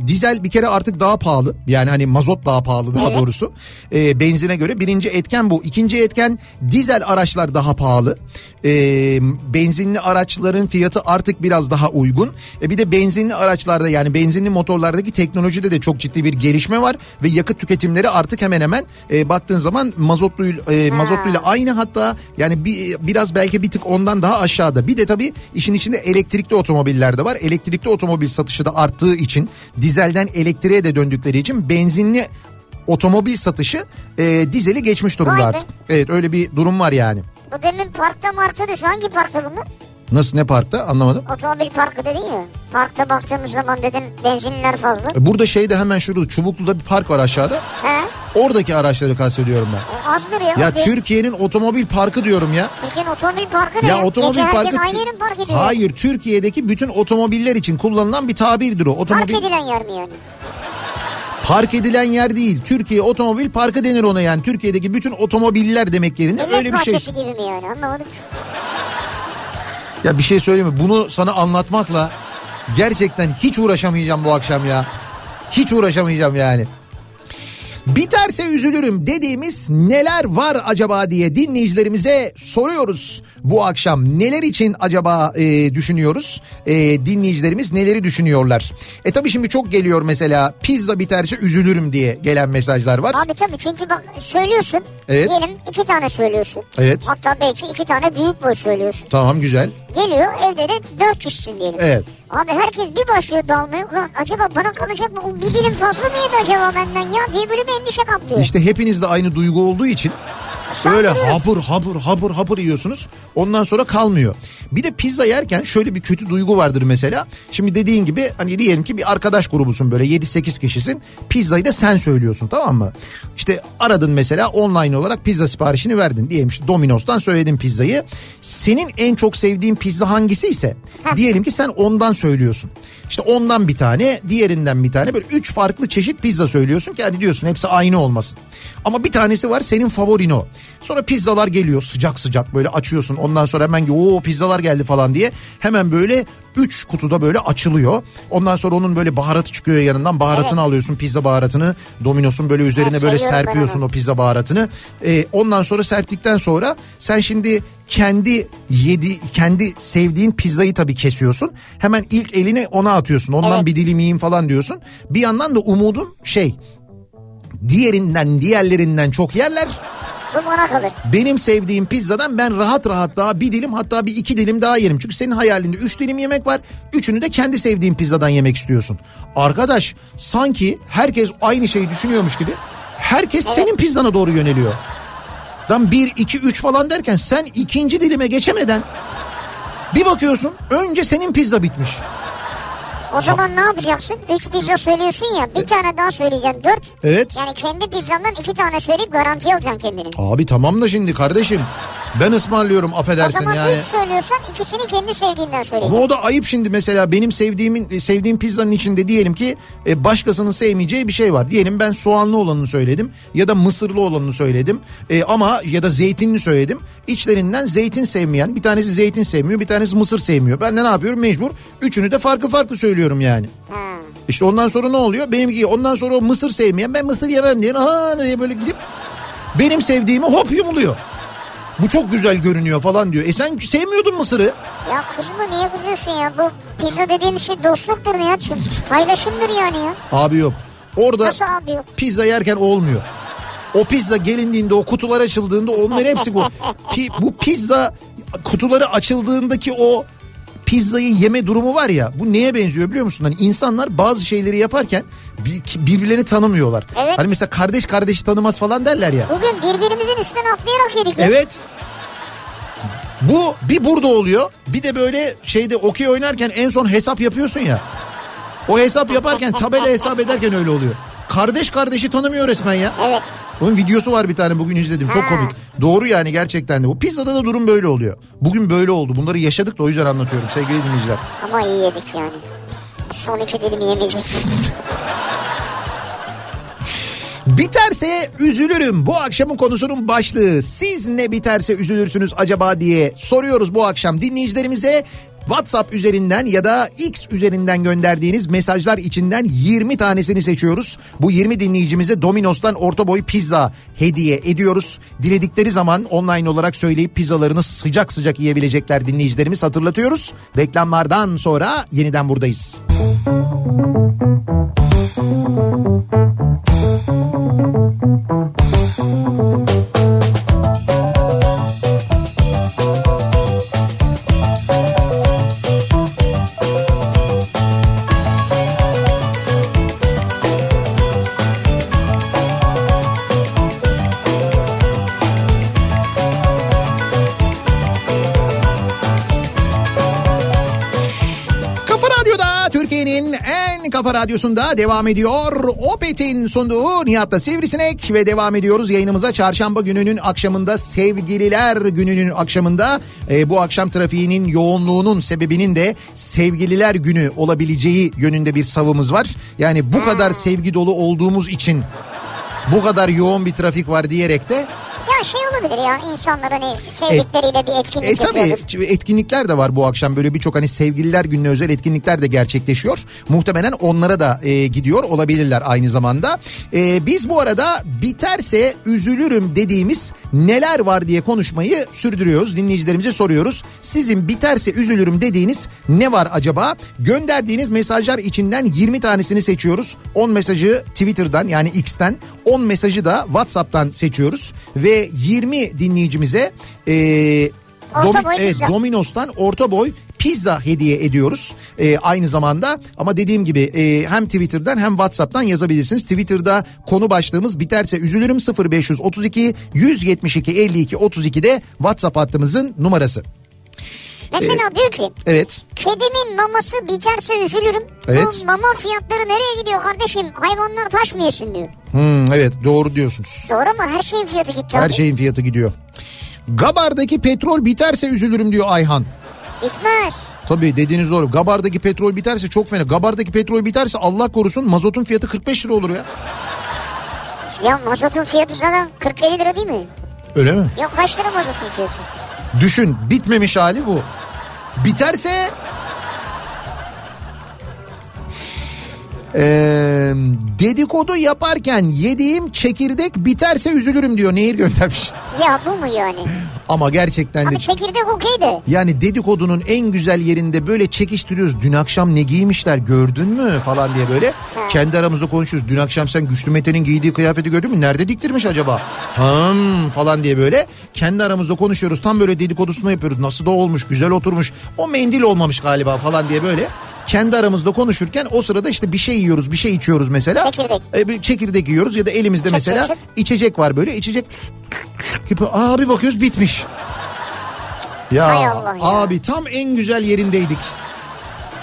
dizel bir kere artık daha pahalı. Yani hani mazot daha pahalı daha Evet. doğrusu. E, benzine göre birinci etken bu. İkinci etken dizel araçlar daha pahalı. E, benzinli araçların fiyatı artık biraz daha uygun. E, bir de benzinli araçlarda yani benzinli motorlardaki teknolojide de çok ciddi bir gelişme var ve yakıt tüketimleri artık hemen hemen e, baktığın zaman mazotlu e, mazotluyla aynı hatta yani bir, biraz belki bir tık ondan daha aşağıda. Bir de tabii işin içinde elektrikli otomobiller de var. Elektrikli otomobil satışı da arttığı için dizelden elektriğe de döndükleri için benzinli otomobil satışı e, dizeli geçmiş durumda Vay be. artık. Evet öyle bir durum var yani. Bu demin parkta mı arkadaş? Hangi parkta bunlar? Nasıl ne parkta anlamadım. Otomobil parkı dedin ya. Parkta baktığımız zaman dedin benzinliler fazla. E, Burada şeyde hemen şurada Çubuklu'da bir park var aşağıda. He? Oradaki araçları kastediyorum ben. O azdır ya. Ya Bir- Türkiye'nin otomobil parkı diyorum ya. Türkiye'nin otomobil parkı ne? Ya otomobil Gece parkı aynı yerin park ediyor. Hayır, Türkiye'deki bütün otomobiller için kullanılan bir tabirdir o. Park Otomobil edilen yer mi yani? park edilen yer değil. Türkiye otomobil parkı denir ona yani. Türkiye'deki bütün otomobiller demek yerine Millet öyle bir şey. bahçesi gibi mi yani anlamadım. Ya bir şey söyleyeyim mi? Bunu sana anlatmakla gerçekten hiç uğraşamayacağım bu akşam ya. Hiç uğraşamayacağım yani. Biterse üzülürüm dediğimiz neler var acaba diye dinleyicilerimize soruyoruz bu akşam. Neler için acaba e, düşünüyoruz? E, dinleyicilerimiz neleri düşünüyorlar? E tabii şimdi çok geliyor mesela pizza biterse üzülürüm diye gelen mesajlar var. Abi tabii çünkü bak söylüyorsun. Evet. Diyelim iki tane söylüyorsun. Evet. Hatta belki iki tane büyük boy söylüyorsun. Tamam güzel. Geliyor evde de dört kişisin diyelim. Evet. Abi herkes bir başlıyor dalmaya. Ulan acaba bana kalacak mı? O Bir dilim fazla mı yedi acaba benden ya diye böyle bir endişe kaplıyor. İşte hepinizde aynı duygu olduğu için Öyle hapur hapur hapur hapur yiyorsunuz. Ondan sonra kalmıyor. Bir de pizza yerken şöyle bir kötü duygu vardır mesela. Şimdi dediğin gibi hani diyelim ki bir arkadaş grubusun böyle 7-8 kişisin. Pizzayı da sen söylüyorsun tamam mı? İşte aradın mesela online olarak pizza siparişini verdin. Diyelim işte Domino's'tan söyledin pizzayı. Senin en çok sevdiğin pizza hangisi ise diyelim ki sen ondan söylüyorsun. İşte ondan bir tane, diğerinden bir tane böyle üç farklı çeşit pizza söylüyorsun ki hadi diyorsun hepsi aynı olmasın. Ama bir tanesi var senin favorin o. Sonra pizzalar geliyor sıcak sıcak böyle açıyorsun. Ondan sonra hemen o pizzalar geldi falan diye hemen böyle 3 kutuda böyle açılıyor. Ondan sonra onun böyle baharatı çıkıyor yanından. Baharatını alıyorsun pizza baharatını. Domino'sun böyle üzerine böyle serpiyorsun o pizza baharatını. Ee, ondan sonra serptikten sonra sen şimdi kendi yedi kendi sevdiğin pizzayı tabii kesiyorsun. Hemen ilk elini ona atıyorsun. Ondan Evet. bir dilim yiyeyim falan diyorsun. Bir yandan da umudum şey diğerinden diğerlerinden çok yerler. Bu bana kalır. Benim sevdiğim pizzadan ben rahat rahat daha bir dilim hatta bir iki dilim daha yerim. Çünkü senin hayalinde üç dilim yemek var. Üçünü de kendi sevdiğin pizzadan yemek istiyorsun. Arkadaş sanki herkes aynı şeyi düşünüyormuş gibi. Herkes senin pizzana doğru yöneliyor. Lan bir, iki, üç falan derken sen ikinci dilime geçemeden bir bakıyorsun önce senin pizza bitmiş. O zaman ne yapacaksın? 3 pizza söylüyorsun ya bir tane daha söyleyeceksin 4. Evet. Yani kendi pizzandan 2 tane söyleyip garanti alacaksın kendini. Abi tamam da şimdi kardeşim ben ısmarlıyorum O affedersin zaman yani. 3 söylüyorsan ikisini kendi sevdiğinden Ama söyleyeceksin. o da ayıp şimdi mesela benim sevdiğimin sevdiğim pizzanın içinde diyelim ki e, başkasının sevmeyeceği bir şey var. Diyelim ben soğanlı olanını söyledim ya da mısırlı olanını söyledim e, ama ya da zeytinli söyledim. İçlerinden zeytin sevmeyen bir tanesi zeytin sevmiyor bir tanesi mısır sevmiyor. Ben de ne yapıyorum mecbur üçünü de farklı farklı söylüyorum yani. Ha. İşte ondan sonra ne oluyor? Benimki ondan sonra o mısır sevmeyen ben mısır yemem diye aha diye böyle gidip benim sevdiğimi hop yumuluyor. Bu çok güzel görünüyor falan diyor. E sen sevmiyordun mısırı. Ya kızma niye kızıyorsun ya? Bu pizza dediğim şey dostluktur Nihat'cığım. Paylaşımdır yani ya. Abi yok. Orada Nasıl abi yok? pizza yerken olmuyor. O pizza gelindiğinde o kutular açıldığında onların hepsi bu. Pi- bu pizza kutuları açıldığındaki o pizzayı yeme durumu var ya bu neye benziyor biliyor musun? Hani insanlar bazı şeyleri yaparken bir- birbirlerini tanımıyorlar. Evet. Hani mesela kardeş kardeşi tanımaz falan derler ya. Bugün birbirimizin üstünden atlayarak yedik ya. Evet. Bu bir burada oluyor. Bir de böyle şeyde okey oynarken en son hesap yapıyorsun ya. O hesap yaparken tabela hesap ederken öyle oluyor. Kardeş kardeşi tanımıyor resmen ya. Evet. Bunun videosu var bir tane bugün izledim. Çok komik. Doğru yani gerçekten de. Bu pizzada da durum böyle oluyor. Bugün böyle oldu. Bunları yaşadık da o yüzden anlatıyorum sevgili dinleyiciler. Ama iyi yedik yani. Son iki dilim yemeyecek. Biterse üzülürüm. Bu akşamın konusunun başlığı. Siz ne biterse üzülürsünüz acaba diye soruyoruz bu akşam dinleyicilerimize. WhatsApp üzerinden ya da X üzerinden gönderdiğiniz mesajlar içinden 20 tanesini seçiyoruz. Bu 20 dinleyicimize Domino's'tan orta boy pizza hediye ediyoruz. Diledikleri zaman online olarak söyleyip pizzalarını sıcak sıcak yiyebilecekler dinleyicilerimiz hatırlatıyoruz. Reklamlardan sonra yeniden buradayız. Kafa kafa radyosunda devam ediyor. Opet'in sunduğu Nihat'la Sivrisinek ve devam ediyoruz yayınımıza çarşamba gününün akşamında sevgililer gününün akşamında e, bu akşam trafiğinin yoğunluğunun sebebinin de sevgililer günü olabileceği yönünde bir savımız var. Yani bu kadar sevgi dolu olduğumuz için bu kadar yoğun bir trafik var diyerek de ya şey olabilir ya insanlar hani sevdikleriyle bir etkinlik e tabii yapıyordur. etkinlikler de var bu akşam böyle birçok hani sevgililer gününe özel etkinlikler de gerçekleşiyor. Muhtemelen onlara da e, gidiyor olabilirler aynı zamanda. E, biz bu arada biterse üzülürüm dediğimiz neler var diye konuşmayı sürdürüyoruz. Dinleyicilerimize soruyoruz. Sizin biterse üzülürüm dediğiniz ne var acaba? Gönderdiğiniz mesajlar içinden 20 tanesini seçiyoruz. 10 mesajı Twitter'dan yani X'ten 10 mesajı da WhatsApp'tan seçiyoruz ve 20 dinleyicimize e, boy evet. Domino's'tan orta boy pizza hediye ediyoruz e, aynı zamanda ama dediğim gibi e, hem Twitter'dan hem WhatsApp'tan yazabilirsiniz. Twitter'da konu başlığımız biterse üzülürüm 0532 172 52 32'de WhatsApp hattımızın numarası. Mesela diyor ki Evet kedimin maması biterse üzülürüm. Evet. Bu mama fiyatları nereye gidiyor kardeşim? Hayvanlar taş mı yesin diyor. Hmm, evet doğru diyorsunuz. Doğru ama her şeyin fiyatı gitti Her abi. şeyin fiyatı gidiyor. Gabar'daki petrol biterse üzülürüm diyor Ayhan. Bitmez. Tabii dediğiniz doğru. Gabar'daki petrol biterse çok fena. Gabar'daki petrol biterse Allah korusun mazotun fiyatı 45 lira olur ya. Ya mazotun fiyatı zaten 47 lira değil mi? Öyle mi? Yok kaç lira mazotun fiyatı? Düşün bitmemiş hali bu. Biterse Ee, dedikodu yaparken yediğim çekirdek biterse üzülürüm diyor Nehir göndermiş. Ya bu mu yani? Ama gerçekten de Abi çekirdek okey de. yani dedikodunun en güzel yerinde böyle çekiştiriyoruz. Dün akşam ne giymişler gördün mü falan diye böyle kendi aramızda konuşuyoruz. Dün akşam sen Güçlü Mete'nin giydiği kıyafeti gördün mü? Nerede diktirmiş acaba? Hım falan diye böyle kendi aramızda konuşuyoruz. Tam böyle dedikodusunu yapıyoruz. Nasıl da olmuş, güzel oturmuş. O mendil olmamış galiba falan diye böyle kendi aramızda konuşurken o sırada işte bir şey yiyoruz, bir şey içiyoruz mesela. Çekirdek. E, bir çekirdek yiyoruz ya da elimizde Çıt mesela çıt. içecek var böyle. içecek gibi abi bakıyoruz bitmiş. Ya ya. abi tam en güzel yerindeydik.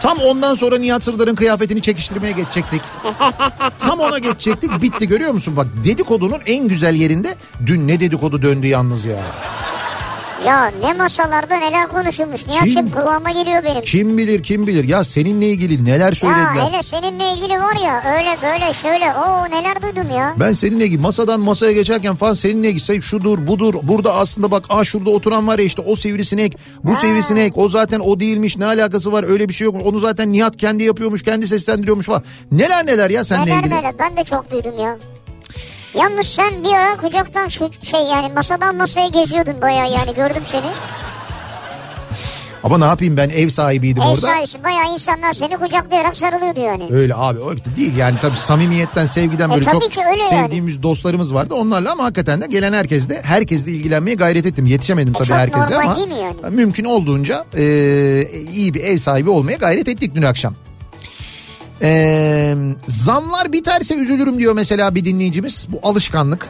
Tam ondan sonra Nihat Sırdar'ın kıyafetini çekiştirmeye geçecektik. Tam ona geçecektik bitti görüyor musun? Bak dedikodunun en güzel yerinde dün ne dedikodu döndü yalnız ya. Ya ne masalarda neler konuşulmuş. Nihat'cığım Kim? kulağıma geliyor benim. Kim bilir kim bilir ya seninle ilgili neler Ya söylediler. hele seninle ilgili var ya öyle böyle şöyle o neler duydum ya. Ben seninle ilgili masadan masaya geçerken falan seninle ilgili say şudur budur. Burada aslında bak aa şurada oturan var ya işte o sivrisinek bu sivrisinek o zaten o değilmiş ne alakası var öyle bir şey yok. Onu zaten Nihat kendi yapıyormuş kendi seslendiriyormuş falan. Neler neler ya seninle Neler ilgili. neler ben de çok duydum ya. Yalnız sen bir ara kucaktan şu şey yani masadan masaya geziyordun bayağı yani gördüm seni. Ama ne yapayım ben ev sahibiydim Ev orada. sahibisin bayağı insanlar seni kucaklayarak sarılıyordu yani. Öyle abi o değil yani tabii samimiyetten sevgiden E böyle tabii çok öyle sevdiğimiz dostlarımız vardı onlarla ama hakikaten de gelen herkesle herkesle ilgilenmeye gayret ettim. Yetişemedim tabii E çok herkese ama yani? mümkün olduğunca e, iyi bir ev sahibi olmaya gayret ettik dün akşam. E, zamlar biterse üzülürüm diyor mesela bir dinleyicimiz. Bu alışkanlık.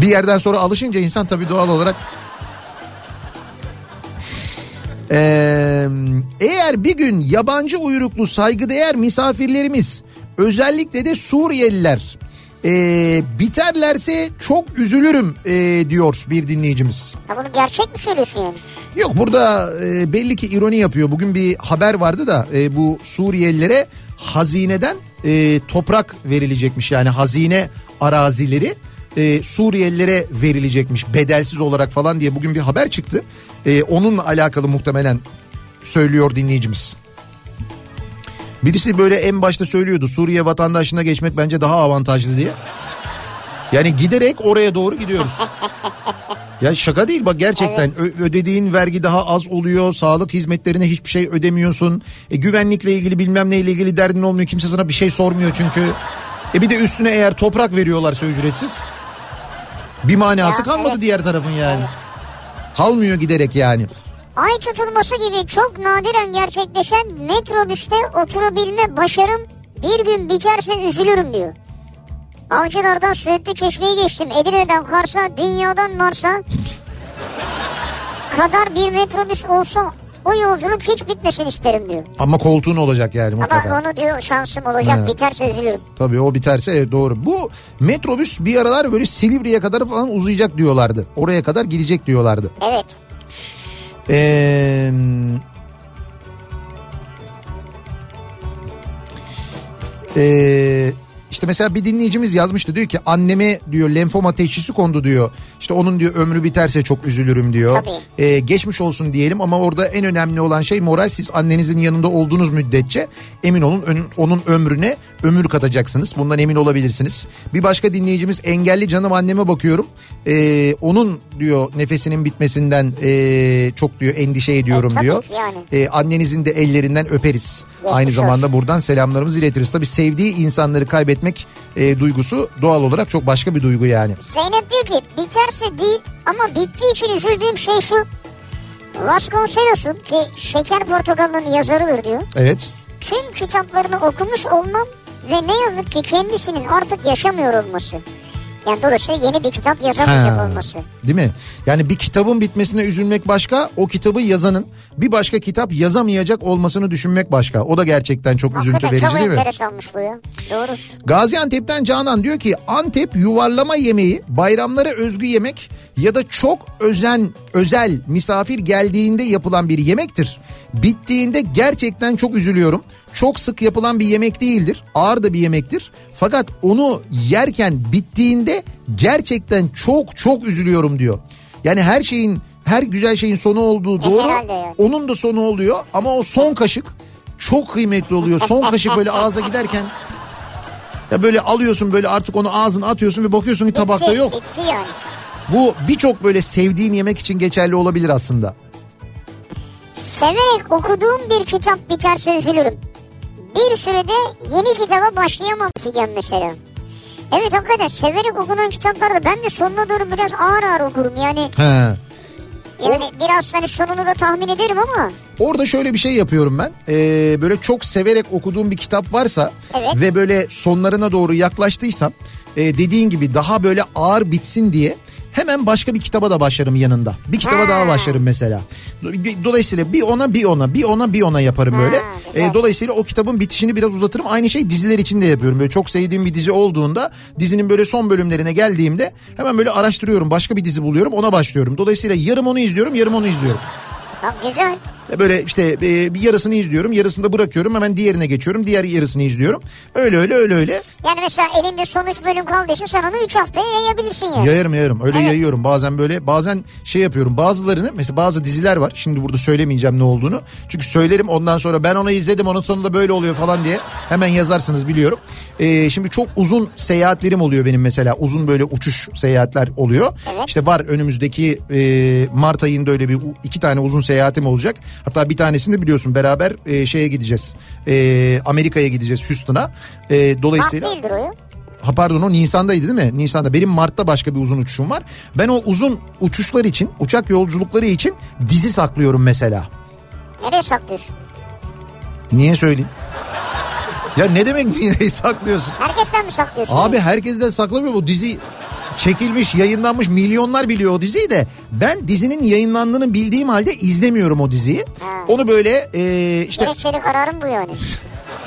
Bir yerden sonra alışınca insan tabii doğal olarak Ee, eğer bir gün yabancı uyruklu saygıdeğer misafirlerimiz özellikle de Suriyeliler ee, biterlerse çok üzülürüm ee, diyor bir dinleyicimiz. Ha bunu gerçek mi söylüyorsun yani? Yok burada e, belli ki ironi yapıyor. Bugün bir haber vardı da e, bu Suriyelilere hazineden e, toprak verilecekmiş. Yani hazine arazileri e, Suriyelilere verilecekmiş bedelsiz olarak falan diye bugün bir haber çıktı. E, onunla alakalı muhtemelen söylüyor dinleyicimiz. Birisi böyle en başta söylüyordu Suriye vatandaşlığına geçmek bence daha avantajlı diye. Yani giderek oraya doğru gidiyoruz. Ya şaka değil bak gerçekten Ö- ödediğin vergi daha az oluyor. Sağlık hizmetlerine hiçbir şey ödemiyorsun. E, güvenlikle ilgili bilmem neyle ilgili derdin olmuyor. Kimse sana bir şey sormuyor çünkü. E bir de üstüne eğer toprak veriyorlarsa ücretsiz. Bir manası Ya, kalmadı evet. diğer tarafın yani. Kalmıyor giderek yani. Ay tutulması gibi çok nadiren gerçekleşen metrobüste oturabilme başarım bir gün biterse üzülürüm diyor. Avcılardan Söğütlü Çeşme'yi geçtim. Edirne'den Kars'a, dünyadan Mars'a kadar bir metrobüs olsa o yolculuk hiç bitmesin isterim diyor. Ama koltuğun olacak yani mutlaka. Ama onu diyor şansım olacak He. biterse üzülürüm. Tabii o biterse evet doğru. Bu metrobüs bir aralar böyle Silivri'ye kadar falan uzayacak diyorlardı. Oraya kadar gidecek diyorlardı. Evet. Ee, ee, işte mesela bir dinleyicimiz yazmıştı diyor ki anneme diyor lenfoma teşhisi kondu diyor. İşte onun diyor ömrü biterse çok üzülürüm diyor. Tabii. Ee, geçmiş olsun diyelim ama orada en önemli olan şey moral siz annenizin yanında olduğunuz müddetçe emin olun ön- onun ömrüne ömür katacaksınız. Bundan emin olabilirsiniz. Bir başka dinleyicimiz engelli canım anneme bakıyorum. Ee, onun diyor nefesinin bitmesinden ee, çok diyor endişe ediyorum E, diyor. yani. Ee, annenizin de ellerinden öperiz. Geçmiş Aynı zamanda olsun. buradan selamlarımızı iletiriz. Tabii sevdiği insanları kaybetmek e, duygusu doğal olarak çok başka bir duygu yani. Zeynep diyor ki biterse değil ama bittiği için üzüldüğüm şey şu. Vasconcelos'un ki Şeker Portakalı'nın yazarıdır diyor. Evet. Tüm kitaplarını okumuş olmam ve ne yazık ki kendisinin artık yaşamıyor olması. Yani dolayısıyla yeni bir kitap yazamayacak Ha, olması. Değil mi? Yani bir kitabın bitmesine üzülmek başka, o kitabı yazanın bir başka kitap yazamayacak olmasını düşünmek başka. O da gerçekten çok üzüntü Hakikaten verici çok değil mi? enteresanmış bu ya. Doğru. Gaziantep'ten Canan diyor ki Antep yuvarlama yemeği bayramlara özgü yemek ya da çok özen özel misafir geldiğinde yapılan bir yemektir. Bittiğinde gerçekten çok üzülüyorum. Çok sık yapılan bir yemek değildir. Ağır da bir yemektir. Fakat onu yerken bittiğinde gerçekten çok çok üzülüyorum diyor. Yani her şeyin her güzel şeyin sonu olduğu doğru. Onun da sonu oluyor ama o son kaşık çok kıymetli oluyor. Son kaşık böyle ağza giderken ya böyle alıyorsun böyle artık onu ağzına atıyorsun ve bakıyorsun ki tabakta yok. Bitti yani. Bu birçok böyle sevdiğin yemek için geçerli olabilir aslında. Severek okuduğum bir kitap biterse üzülürüm. Bir sürede yeni kitaba başlayamam figen mesela. Evet hakikaten severek okunan kitaplarda ben de sonuna doğru biraz ağır ağır okurum. Yani He. yani biraz hani sonunu da tahmin ederim ama Orada şöyle bir şey yapıyorum ben. Ee, böyle çok severek okuduğum bir kitap varsa Evet. ve böyle sonlarına doğru yaklaştıysam e, dediğin gibi daha böyle ağır bitsin diye hemen başka bir kitaba da başlarım yanında. Bir kitaba Ha. daha başlarım mesela. Dolayısıyla bir ona bir ona bir ona bir ona yaparım Ha, böyle. güzel. E, dolayısıyla o kitabın bitişini biraz uzatırım. Aynı şey diziler için de yapıyorum. Böyle çok sevdiğim bir dizi olduğunda dizinin böyle son bölümlerine geldiğimde hemen böyle araştırıyorum. Başka bir dizi buluyorum ona başlıyorum. Dolayısıyla yarım onu izliyorum yarım onu izliyorum. Bak güzel. Ve Böyle işte e, bir yarısını izliyorum yarısını da bırakıyorum hemen diğerine geçiyorum diğer yarısını izliyorum. Öyle öyle öyle öyle Yani mesela elinde son üç bölüm kaldıysa sen onu 3 haftaya yayabilirsin yani. yayarım yayarım öyle Evet. yayıyorum bazen böyle bazen şey yapıyorum bazılarını mesela bazı diziler var şimdi burada söylemeyeceğim ne olduğunu. Çünkü söylerim ondan sonra ben onu izledim onun sonunda böyle oluyor falan diye hemen yazarsınız biliyorum. E, şimdi çok uzun seyahatlerim oluyor benim mesela uzun böyle uçuş seyahatler oluyor. Evet. İşte var önümüzdeki e, Mart ayında öyle bir iki tane uzun seyahatim olacak. Hatta bir tanesini de biliyorsun beraber e, şeye gideceğiz. E, Amerika'ya gideceğiz Houston'a. E, Bak dolayısıyla değildir o ya. ha pardon o Nisan'daydı değil mi? Nisan'da. Benim Mart'ta başka bir uzun uçuşum var. Ben o uzun uçuşlar için, uçak yolculukları için dizi saklıyorum mesela. Nereye saklıyorsun? Niye söyleyeyim? Ya ne demek niye saklıyorsun? Herkesten mi saklıyorsun? Abi herkesten saklamıyor bu dizi çekilmiş yayınlanmış milyonlar biliyor o diziyi de ben dizinin yayınlandığını bildiğim halde izlemiyorum o diziyi. Ha. Onu böyle e, işte Gerekçeli kararım bu yani.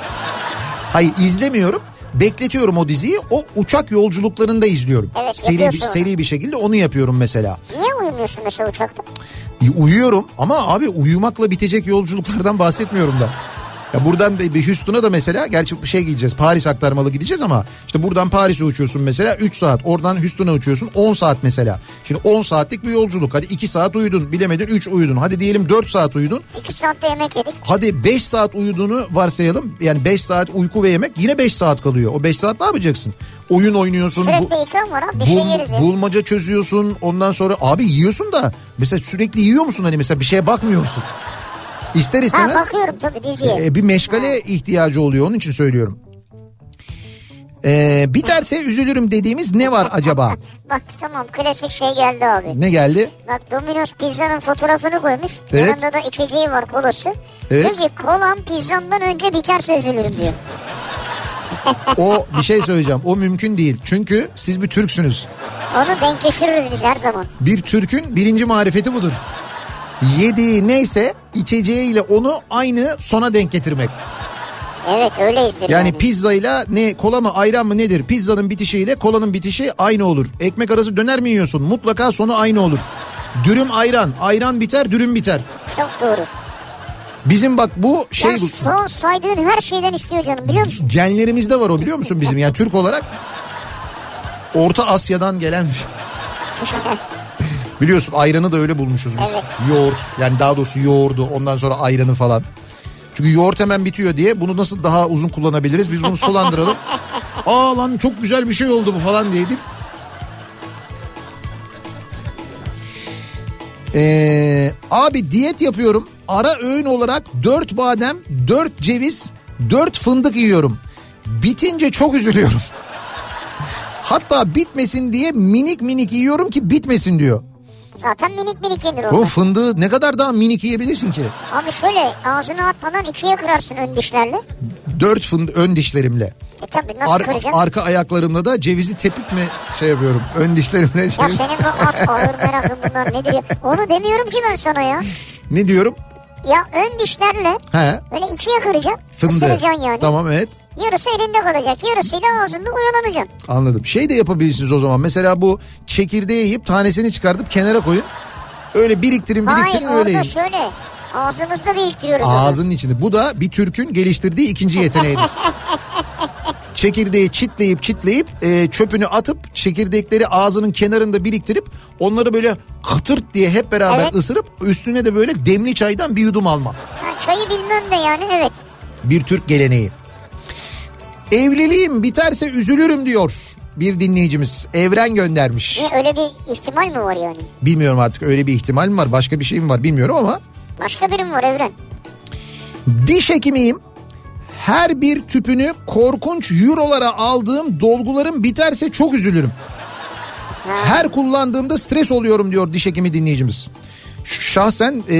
hayır izlemiyorum. Bekletiyorum o diziyi. O uçak yolculuklarında izliyorum. Evet, seri bir, seri bir şekilde onu yapıyorum mesela. Niye uyumuyorsun mesela uçakta? Uyuyorum ama abi uyumakla bitecek yolculuklardan bahsetmiyorum da. Ya buradan bir bir Houston'a da mesela gerçi bir şey gideceğiz. Paris aktarmalı gideceğiz ama işte buradan Paris'e uçuyorsun mesela 3 saat. Oradan Houston'a uçuyorsun 10 saat mesela. Şimdi 10 saatlik bir yolculuk. Hadi 2 saat uyudun. Bilemedin 3 uyudun. Hadi diyelim 4 saat uyudun. 2 saatte yemek yedik. Hadi 5 saat uyuduğunu varsayalım. Yani 5 saat uyku ve yemek yine 5 saat kalıyor. O 5 saat ne yapacaksın? Oyun oynuyorsun. bu- Sürekli ikram var abi bir şey Bul- yeriz ya. bulmaca çözüyorsun ondan sonra abi yiyorsun da mesela sürekli yiyor musun hani mesela bir şeye bakmıyor musun? İster Ha istemez bakıyorum tabii diziye. e, bir meşgale ihtiyacı oluyor onun için söylüyorum. E, biterse üzülürüm dediğimiz ne var acaba? Bak tamam klasik şey geldi abi. Ne geldi? Bak Domino's pizzanın fotoğrafını koymuş. Evet. Yanında da içeceği var kolası. Evet. Diyor ki kolam pizzamdan önce biterse üzülürüm diyor. O bir şey söyleyeceğim. O mümkün değil. Çünkü siz bir Türksünüz. Onu denkleştiririz biz her zaman. Bir Türk'ün birinci marifeti budur. Yediği neyse içeceğiyle onu aynı sona denk getirmek. Evet öyleyizdir yani. Yani pizzayla ne kola mı ayran mı nedir? Pizzanın bitişiyle kolanın bitişi aynı olur. Ekmek arası döner mi yiyorsun? Mutlaka sonu aynı olur. Dürüm ayran, ayran biter, dürüm biter. Çok doğru. Bizim bak bu şey ya bu. şu saydığın her şeyden istiyor canım biliyor musun? Genlerimizde var o biliyor musun bizim? Yani Türk olarak Orta Asya'dan gelen Biliyorsun ayranı da öyle bulmuşuz biz. Evet. Yoğurt yani daha doğrusu yoğurdu ondan sonra ayranı falan. Çünkü yoğurt hemen bitiyor diye bunu nasıl daha uzun kullanabiliriz? Biz bunu sulandıralım. Aa lan çok güzel bir şey oldu bu falan diye deyip. Ee, abi diyet yapıyorum. Ara öğün olarak 4 badem, 4 ceviz, 4 fındık yiyorum. Bitince çok üzülüyorum. Hatta bitmesin diye minik minik yiyorum ki bitmesin diyor. Zaten minik minik yenir O onlar. fındığı ne kadar daha minik yiyebilirsin ki? Abi şöyle ağzına atmadan ikiye kırarsın ön dişlerle. Dört fındık ön dişlerimle. E tabii nasıl Ar- kıracaksın? arka ayaklarımla da cevizi tepip mi şey yapıyorum? Ön dişlerimle ya ceviz. senin bu at ağır merakın bunlar nedir ya? Onu demiyorum ki ben sana ya. Ne diyorum? Ya ön dişlerle He. böyle ikiye kıracaksın. Fındığı. Isıracaksın yani. Tamam evet. Yarısı elinde kalacak. Yarısıyla ağzında uyanacaksın. Anladım. Şey de yapabilirsiniz o zaman. Mesela bu çekirdeği yiyip tanesini çıkartıp kenara koyun. Öyle biriktirin Hayır biriktirin öyle orada yiyin. şöyle. Ağzımızda biriktiriyoruz. onu. Ağzının içinde. Bu da bir Türk'ün geliştirdiği ikinci yeteneğidir. Çekirdeği çitleyip çitleyip e, çöpünü atıp çekirdekleri ağzının kenarında biriktirip onları böyle kıtırt diye hep beraber Evet. ısırıp üstüne de böyle demli çaydan bir yudum alma. Ha, çayı bilmem de yani evet. Bir Türk geleneği. Evliliğim biterse üzülürüm diyor bir dinleyicimiz. Evren göndermiş. Niye öyle bir ihtimal mi var yani? Bilmiyorum artık öyle bir ihtimal mi var başka bir şey mi var bilmiyorum ama Başka biri mi var Evren? diş hekimiyim. Her bir tüpünü korkunç eurolara aldığım dolgularım biterse çok üzülürüm. Her kullandığımda stres oluyorum diyor diş hekimi dinleyicimiz. Şahsen e,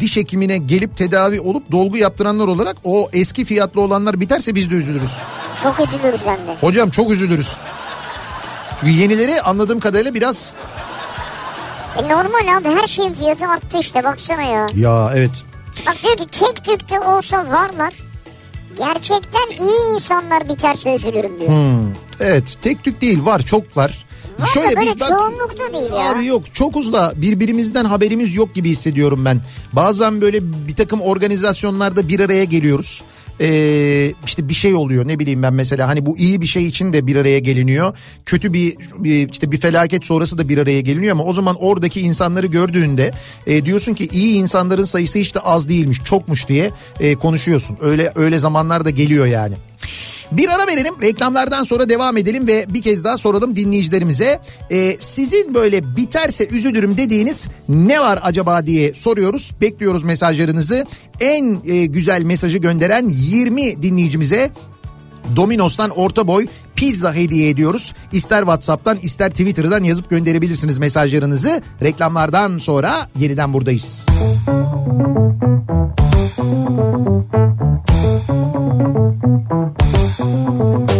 diş hekimine gelip tedavi olup dolgu yaptıranlar olarak o eski fiyatlı olanlar biterse biz de üzülürüz. Çok üzülürüz hem de. Hocam çok üzülürüz. Çünkü yenileri anladığım kadarıyla biraz E normal abi her şeyin fiyatı arttı işte baksana ya. Ya evet. Bak diyor ki tek tükte olsa varlar. Gerçekten iyi insanlar biterse üzülürüm diyor. Hmm. Evet tek tük değil var çok var. Var da böyle çoğunlukta değil ya. Abi yok çokuz da birbirimizden haberimiz yok gibi hissediyorum ben. Bazen böyle bir takım organizasyonlarda bir araya geliyoruz. Ee, işte bir şey oluyor ne bileyim ben mesela hani bu iyi bir şey için de bir araya geliniyor. Kötü bir, bir işte bir felaket sonrası da bir araya geliniyor ama o zaman oradaki insanları gördüğünde e, diyorsun ki iyi insanların sayısı hiç de az değilmiş çokmuş diye e, konuşuyorsun. Öyle öyle zamanlar da geliyor yani. Bir ara verelim reklamlardan sonra devam edelim ve bir kez daha soralım dinleyicilerimize. Ee, sizin böyle biterse üzülürüm dediğiniz ne var acaba diye soruyoruz. Bekliyoruz mesajlarınızı. En e, güzel mesajı gönderen 20 dinleyicimize Domino's'tan orta boy pizza hediye ediyoruz. İster WhatsApp'tan ister Twitter'dan yazıp gönderebilirsiniz mesajlarınızı. Reklamlardan sonra yeniden buradayız. Kafa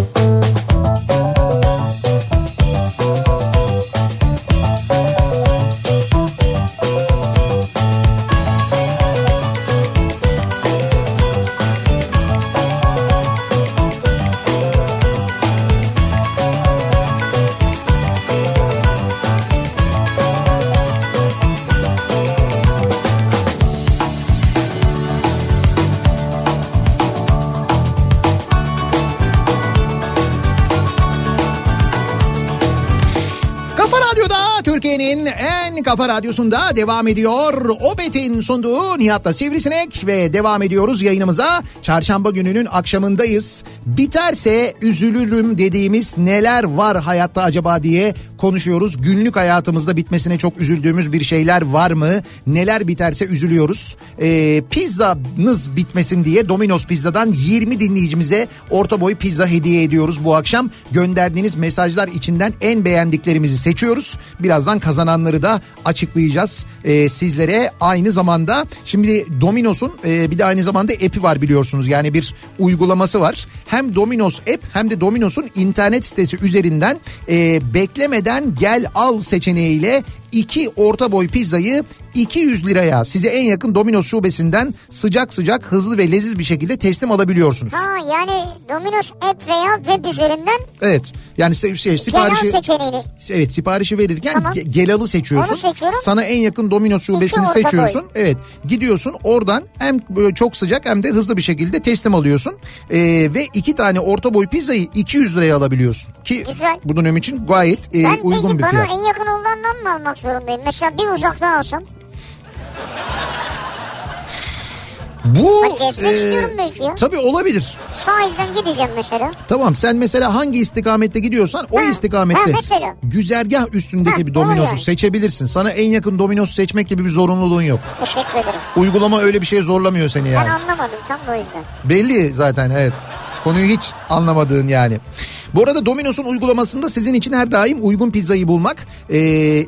Radyo'da Kafa radyosunda devam ediyor. Opet'in sunduğu Nihat'la Sivrisinek ve devam ediyoruz yayınımıza. Çarşamba gününün akşamındayız. Biterse üzülürüm dediğimiz neler var hayatta acaba diye konuşuyoruz. Günlük hayatımızda bitmesine çok üzüldüğümüz bir şeyler var mı? Neler biterse üzülüyoruz. Ee, pizzanız bitmesin diye Domino's Pizza'dan 20 dinleyicimize orta boy pizza hediye ediyoruz bu akşam. Gönderdiğiniz mesajlar içinden en beğendiklerimizi seçiyoruz. Birazdan kazananları da açıklayacağız ee, sizlere. Aynı zamanda şimdi Domino's'un e, bir de aynı zamanda app'i var biliyorsunuz. Yani bir uygulaması var. Hem Domino's app hem de Domino's'un internet sitesi üzerinden e, beklemeden gel al seçeneğiyle iki orta boy pizzayı 200 liraya size en yakın Domino's şubesinden sıcak sıcak hızlı ve leziz bir şekilde teslim alabiliyorsunuz. Ha yani Domino's app veya web üzerinden Evet. Yani şey, siparişi genel seçeneğini. Evet siparişi verirken Tamam. ge- gelalı seçiyorsun. Sana en yakın Domino's şubesini seçiyorsun. Evet. Gidiyorsun oradan hem böyle çok sıcak hem de hızlı bir şekilde teslim alıyorsun. Ee, ve iki tane orta boy pizzayı 200 liraya alabiliyorsun. Ki Güzel. bu dönem için gayet e, Ben uygun peki bir bana fiyat. en yakın olandan mı almak zorundayım? Mesela bir uzaktan alsam. Bu Bak gezmek istiyorum belki ya. Tabii olabilir. Sahilden gideceğim mesela. Tamam sen mesela hangi istikamette gidiyorsan o Ha, istikamette ha, mesela. güzergah üstündeki Ha, bir Domino's'u yani. seçebilirsin. Sana en yakın Domino's seçmek gibi bir zorunluluğun yok. Teşekkür ederim. Uygulama öyle bir şey zorlamıyor seni yani. Ben anlamadım tam da o yüzden. Belli zaten evet. Konuyu hiç anlamadığın yani. Bu arada Domino's'un uygulamasında sizin için her daim uygun pizzayı bulmak ee,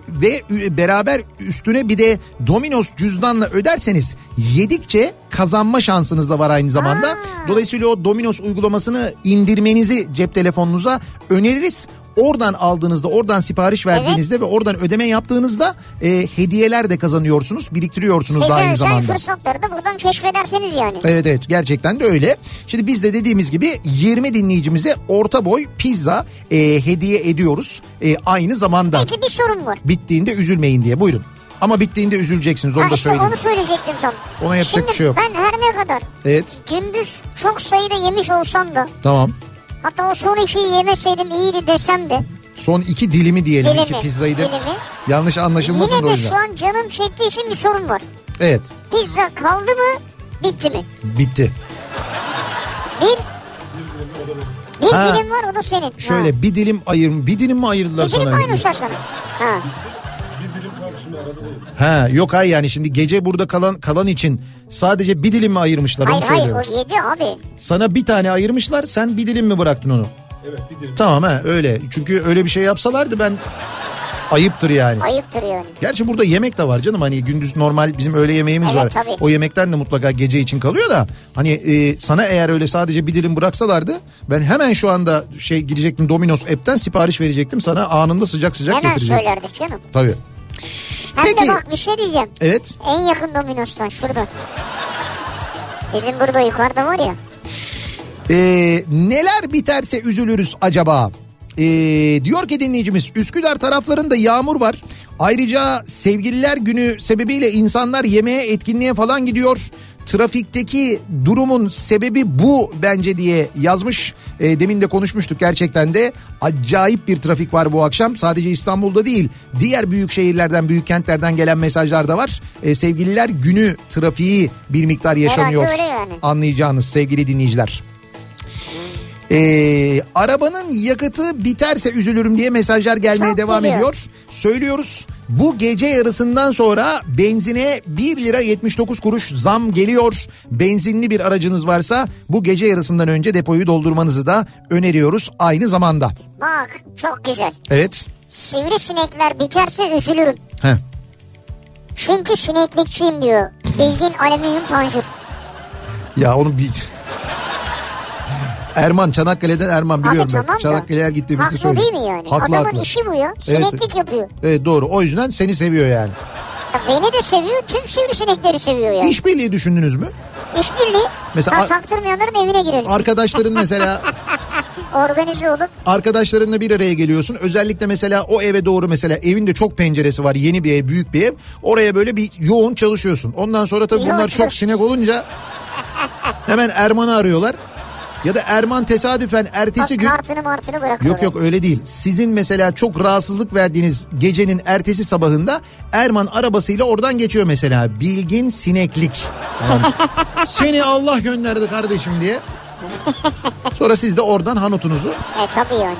ve beraber üstüne bir de Domino's cüzdanla öderseniz yedikçe kazanma şansınız da var aynı zamanda. Aa. Dolayısıyla o Domino's uygulamasını indirmenizi cep telefonunuza öneririz. Oradan aldığınızda, oradan sipariş verdiğinizde ve oradan ödeme yaptığınızda e, hediyeler de kazanıyorsunuz, biriktiriyorsunuz Size aynı özel zamanda. fırsatları da buradan keşfederseniz yani. Evet evet gerçekten de öyle. Şimdi biz de dediğimiz gibi 20 dinleyicimize orta boy pizza e, hediye ediyoruz. E, aynı zamanda Peki bir sorun var. bittiğinde üzülmeyin diye buyurun. Ama bittiğinde üzüleceksiniz onu Ha da işte söyleyeyim. onu söyleyecektim tam. Ona yapacak Şimdi bir şey yok. ben her ne kadar Evet gündüz çok sayıda yemiş olsam da tamam. Hatta o son ikiyi yemeseydim iyiydi desem de Son iki dilimi diyelim Dilimi, iki pizzayı da. dilimi. Yanlış anlaşılmasın yine de şu an canım çektiği için bir sorun var. Evet Pizza kaldı mı bitti mi? bitti. Bir bir Ha. dilim var o da senin. Şöyle Ha. bir dilim ayır bir dilim mi ayırdılar Bir dilim sana? ayırmışlar sana. Ha. Ha yok hayır yani şimdi gece burada kalan kalan için sadece bir dilim mi ayırmışlar Hayır onu hayır söylüyorum. o yedi abi. Sana bir tane ayırmışlar sen bir dilim mi bıraktın onu? Evet bir dilim. Tamam ha öyle çünkü öyle bir şey yapsalardı ben ayıptır yani. Ayıptır yani. Gerçi burada yemek de var canım hani gündüz normal bizim öğle yemeğimiz Evet, var. tabii. O yemekten de mutlaka gece için kalıyor da hani e, sana eğer öyle sadece bir dilim bıraksalardı ben hemen şu anda şey gidecektim Domino's app'ten sipariş verecektim sana anında sıcak sıcak Hemen getirecektim. söylerdik canım. Tabii. Hem Peki. de bak bir şey diyeceğim. Evet. En yakın Domino's'tan şurada. Bizim burada yukarıda var ya. Ee, neler biterse üzülürüz acaba? Ee, diyor ki dinleyicimiz Üsküdar taraflarında yağmur var. Ayrıca sevgililer günü sebebiyle insanlar yemeğe etkinliğe falan gidiyor. Trafikteki durumun sebebi bu bence diye yazmış. Ee, demin de konuşmuştuk gerçekten de acayip bir trafik var bu akşam. Sadece İstanbul'da değil diğer büyük şehirlerden büyük kentlerden gelen mesajlar da var. Ee, sevgililer günü trafiği bir miktar yaşanıyor. yani. Anlayacağınız sevgili dinleyiciler. Ee, arabanın yakıtı biterse üzülürüm diye mesajlar gelmeye Çok devam geliyor. ediyor. Söylüyoruz bu gece yarısından sonra benzine 1 lira 79 kuruş zam geliyor. Benzinli bir aracınız varsa bu gece yarısından önce depoyu doldurmanızı da öneriyoruz aynı zamanda. Bak çok güzel. Evet. Sivrisinekler biterse üzülürüm. Heh. Çünkü sineklikçiyim diyor. Bilgin alüminyum panjur. Ya onu bir... Erman Çanakkale'den Erman biliyorum Abi ben. tamam da. Çanakkale'ye gitti bitti Haklı söylüyor. değil mi yani? Haklı Adamın haklı. işi bu ya. Sineklik yapıyor. Evet doğru o yüzden seni seviyor yani. Ya beni de seviyor tüm sivrisinekleri seviyor ya. İşbirliği düşündünüz mü? İşbirliği. Mesela ha, ar- taktırmayanların evine girelim. Arkadaşların mesela Organize olup arkadaşlarınla bir araya geliyorsun. Özellikle mesela o eve doğru mesela evinde çok penceresi var. Yeni bir ev, büyük bir ev. Oraya böyle bir yoğun çalışıyorsun. Ondan sonra tabii Yoğun bunlar çok sinek olunca hemen Erman'ı arıyorlar. Ya da Erman tesadüfen ertesi bak, gün kartını martını bırakıyor. Yok yok öyle değil. Sizin mesela çok rahatsızlık verdiğiniz gecenin ertesi sabahında Erman arabasıyla oradan geçiyor mesela. Bilgin sineklik. Yani, seni Allah gönderdi kardeşim diye. Sonra siz de oradan hanotunuzu E tabii yani.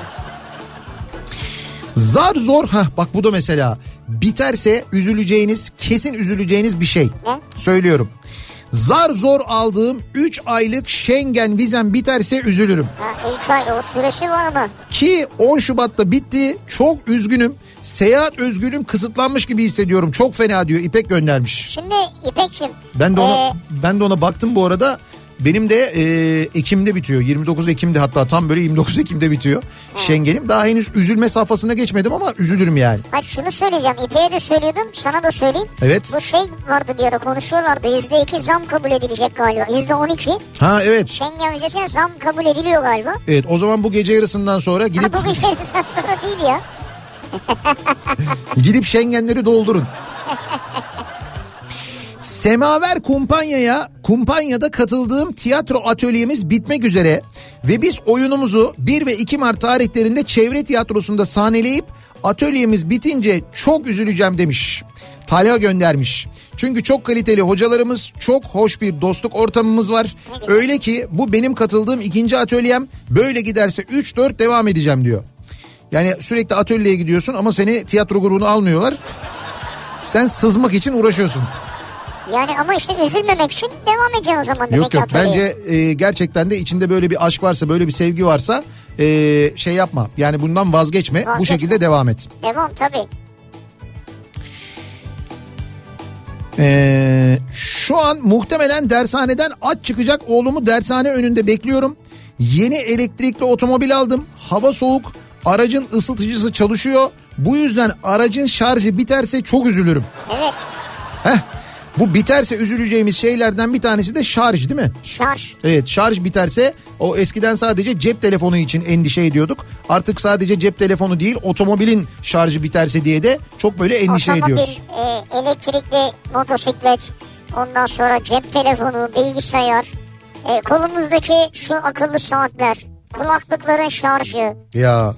zar zor ha bak bu da mesela biterse üzüleceğiniz kesin üzüleceğiniz bir şey. Ne? Söylüyorum. Zar zor aldığım 3 aylık Schengen vizem biterse üzülürüm. Ha, 3 ay o süresi var ama. Ki 10 Şubat'ta bitti. Çok üzgünüm. Seyahat özgürlüğüm kısıtlanmış gibi hissediyorum. Çok fena diyor İpek göndermiş. Şimdi İpek'cim. Ben de ona e, ben de ona baktım bu arada. Benim de e, Ekim'de bitiyor. 29 Ekim'de hatta tam böyle 29 Ekim'de bitiyor. Schengen'im. Daha henüz üzülme safhasına geçmedim ama üzülürüm yani. Hayır şunu söyleyeceğim. İpek'e de söylüyordum. Sana da söyleyeyim. Evet. Bu şey vardı bir ara konuşuyorlardı. %2 zam kabul edilecek galiba. %12 Ha evet. Schengen vizesine zam kabul ediliyor galiba. Evet o zaman bu gece yarısından sonra Ha gidip bu gece sonra değil ya. Gidip Schengenleri doldurun. Semaver Kumpanya'ya Kumpanya'da katıldığım tiyatro atölyemiz bitmek üzere ve biz oyunumuzu 1 ve 2 Mart tarihlerinde çevre tiyatrosunda sahneleyip atölyemiz bitince çok üzüleceğim demiş. Talha göndermiş. Çünkü çok kaliteli hocalarımız, çok hoş bir dostluk ortamımız var. Öyle ki bu benim katıldığım ikinci atölyem böyle giderse 3-4 devam edeceğim diyor. Yani sürekli atölyeye gidiyorsun ama seni tiyatro grubuna almıyorlar. Sen sızmak için uğraşıyorsun. Yani ama işte üzülmemek için devam edeceğim o zaman demek Yok yok bence e, gerçekten de içinde böyle bir aşk varsa böyle bir sevgi varsa e, şey yapma. Yani bundan vazgeçme, bu Vazgeçme. şekilde devam et. Devam tabii. E, şu an muhtemelen dershaneden aç çıkacak oğlumu dershane önünde bekliyorum. Yeni elektrikli otomobil aldım. Hava soğuk. Aracın ısıtıcısı çalışıyor. Bu yüzden aracın şarjı biterse çok üzülürüm. Evet Heh. Bu biterse üzüleceğimiz şeylerden bir tanesi de şarj değil mi? şarj. Evet şarj biterse o eskiden sadece cep telefonu için endişe ediyorduk. Artık sadece cep telefonu değil otomobilin şarjı biterse diye de çok böyle endişe Otomobil, ediyoruz. e, elektrikli motosiklet, ondan sonra cep telefonu, bilgisayar, e, kolumuzdaki şu akıllı saatler, kulaklıkların şarjı. Ya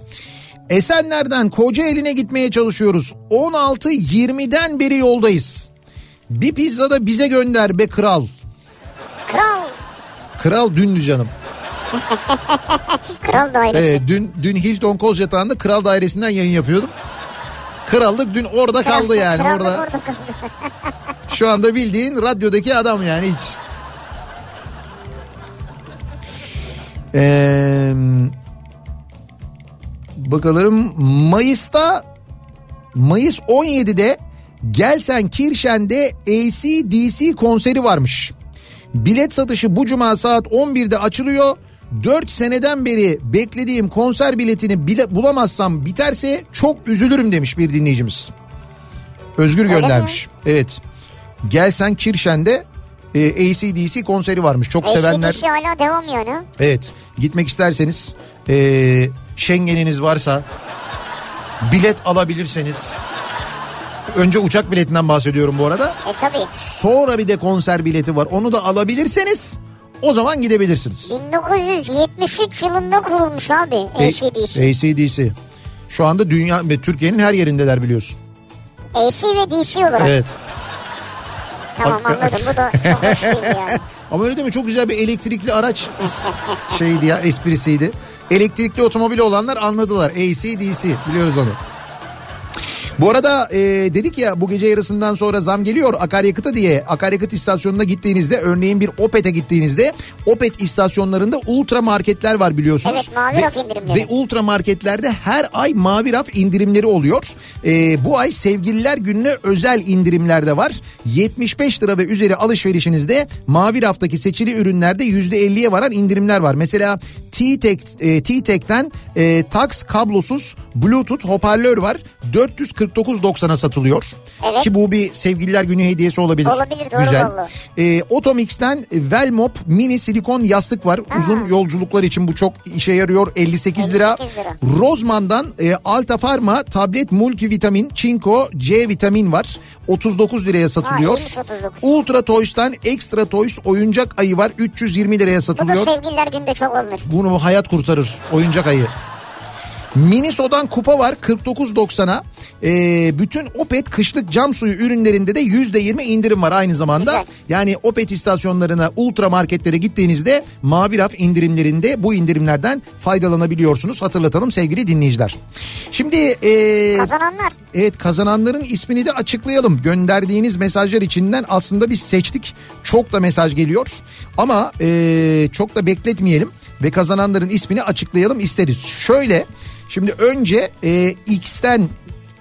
Esenler'den Kocaeli'ne gitmeye çalışıyoruz. 16-20'den beri yoldayız. Bir pizza da bize gönder be kral. Kral, Kral dündü canım. kral dairesi. Ee, dün dün Hilton Koz Yatağı'nda Kral Dairesi'nden yayın yapıyordum. Krallık dün orada kaldı yani Krallık orada. orada kaldı. Şu anda bildiğin radyodaki adam yani hiç. Ee, bakalım Mayıs'ta Mayıs 17'de Gelsen Kirşen'de ACDC konseri varmış. Bilet satışı bu cuma saat 11'de açılıyor. 4 seneden beri beklediğim konser biletini bile bulamazsam biterse çok üzülürüm demiş bir dinleyicimiz. Özgür göndermiş. Evet. Gelsen Kirşen'de e, ACDC konseri varmış. Çok sevenler. ACDC hala devam yani. Evet. Gitmek isterseniz e, Schengen'iniz varsa bilet alabilirseniz. Önce uçak biletinden bahsediyorum bu arada. E tabi. Sonra bir de konser bileti var. Onu da alabilirseniz o zaman gidebilirsiniz. 1973 yılında kurulmuş abi E, ACDC. ACDC. Şu anda dünya ve Türkiye'nin her yerindeler biliyorsun. AC ve DC olarak. Evet. Tamam anladım bu da çok hoş yani. Ama öyle deme çok güzel bir elektrikli araç şeydi ya esprisiydi. Elektrikli otomobili olanlar anladılar. AC/DC biliyoruz onu. Bu arada e, dedik ya bu gece yarısından sonra zam geliyor akaryakıta diye. Akaryakıt istasyonuna gittiğinizde örneğin bir Opet'e gittiğinizde Opet istasyonlarında ultra marketler var biliyorsunuz. Evet, mavi Ve- raf indirimleri. Ve ultra marketlerde her ay mavi raf indirimleri oluyor. E, bu ay sevgililer gününe özel indirimler de var. 75 lira ve üzeri alışverişinizde mavi raftaki seçili ürünlerde %50'ye varan indirimler var. Mesela T-Tek, e, T-Tek'ten e, Tax kablosuz Bluetooth hoparlör var. 449.90'a satılıyor. Evet. Ki bu bir sevgililer günü hediyesi olabilir. Olabilir, doğru Güzel. vallahi. E, Otomix'ten Velmop mini silikon yastık var. Uzun yolculuklar için bu çok işe yarıyor. 58 lira. 58 lira. Rozman'dan e, Alta Pharma tablet multivitamin çinko C vitamin var. 39 liraya satılıyor. iyiymiş 39. Ultra Toys'tan Extra Toys oyuncak ayı var. 320 liraya Bu da satılıyor. sevgililer günde çok alınır. Bunu hayat kurtarır oyuncak ayı. Miniso'dan kupa var 49.90'a. Ee, bütün Opet kışlık cam suyu ürünlerinde de %20 indirim var aynı zamanda. Güzel. Yani Opet istasyonlarına, ultra marketlere gittiğinizde mavi raf indirimlerinde bu indirimlerden faydalanabiliyorsunuz. Hatırlatalım sevgili dinleyiciler. Şimdi ee, Kazananlar. Evet kazananların ismini de açıklayalım. Gönderdiğiniz mesajlar içinden aslında biz seçtik. Çok da mesaj geliyor. Ama eee, çok da bekletmeyelim ve kazananların ismini açıklayalım isteriz. Şöyle şimdi önce eee, X'ten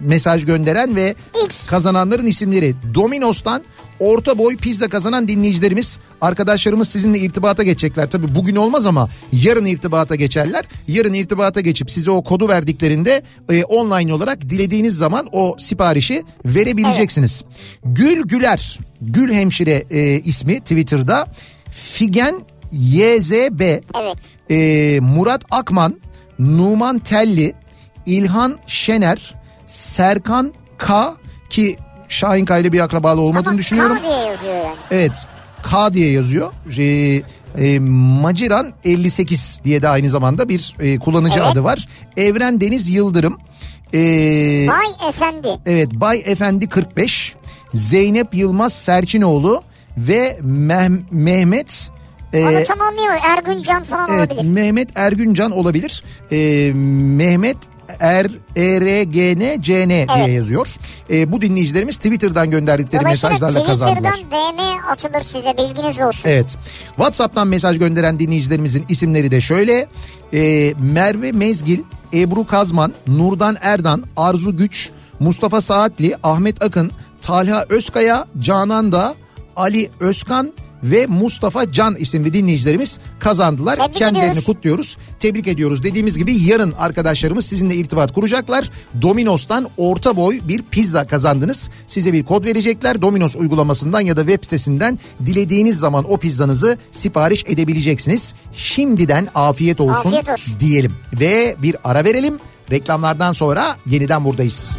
mesaj gönderen ve X. kazananların isimleri Domino's'tan orta boy pizza kazanan dinleyicilerimiz arkadaşlarımız sizinle irtibata geçecekler. Tabii bugün olmaz ama yarın irtibata geçerler. Yarın irtibata geçip size o kodu verdiklerinde e, online olarak dilediğiniz zaman o siparişi verebileceksiniz. Gül Güler, Gül Hemşire e, ismi Twitter'da. Figen YZB, Evet. e, Murat Akman, Numan Telli, İlhan Şener, Serkan K ki Şahin K ile bir akrabalı olmadığını Ama düşünüyorum. K diye yazıyor yani. Evet K diye yazıyor. Ee, e, Maciran 58 diye de aynı zamanda bir e, kullanıcı Evet. adı var. Evren Deniz Yıldırım. Ee, Bay Efendi. evet Bay Efendi 45. Zeynep Yılmaz Serçinoğlu ve Meh- Mehmet e, Onu tamamlayamıyor. Ergün Can falan Evet olabilir. Mehmet Ergüncan olabilir. Ee, Mehmet Er E R G N C N diye Evet. yazıyor. Ee, bu dinleyicilerimiz Twitter'dan gönderdikleri mesajlarla kazandılar. Twitter'dan DM atılır size bilginiz olsun. Evet. WhatsApp'tan mesaj gönderen dinleyicilerimizin isimleri de şöyle. Ee, Merve Mezgil, Ebru Kazman, Nurdan Erdan, Arzu Güç, Mustafa Saatli, Ahmet Akın, Talha Özkaya, Canan Da, Ali Özkan ve Mustafa Can isimli dinleyicilerimiz kazandılar. Tebrik Kendilerini ediyoruz. kutluyoruz. Tebrik ediyoruz. Dediğimiz gibi yarın arkadaşlarımız sizinle irtibat kuracaklar. Domino's'tan orta boy bir pizza kazandınız. Size bir kod verecekler. Domino's uygulamasından ya da web sitesinden dilediğiniz zaman o pizzanızı sipariş edebileceksiniz. Şimdiden afiyet olsun, Afiyet olsun. diyelim. Ve bir ara verelim. Reklamlardan sonra yeniden buradayız.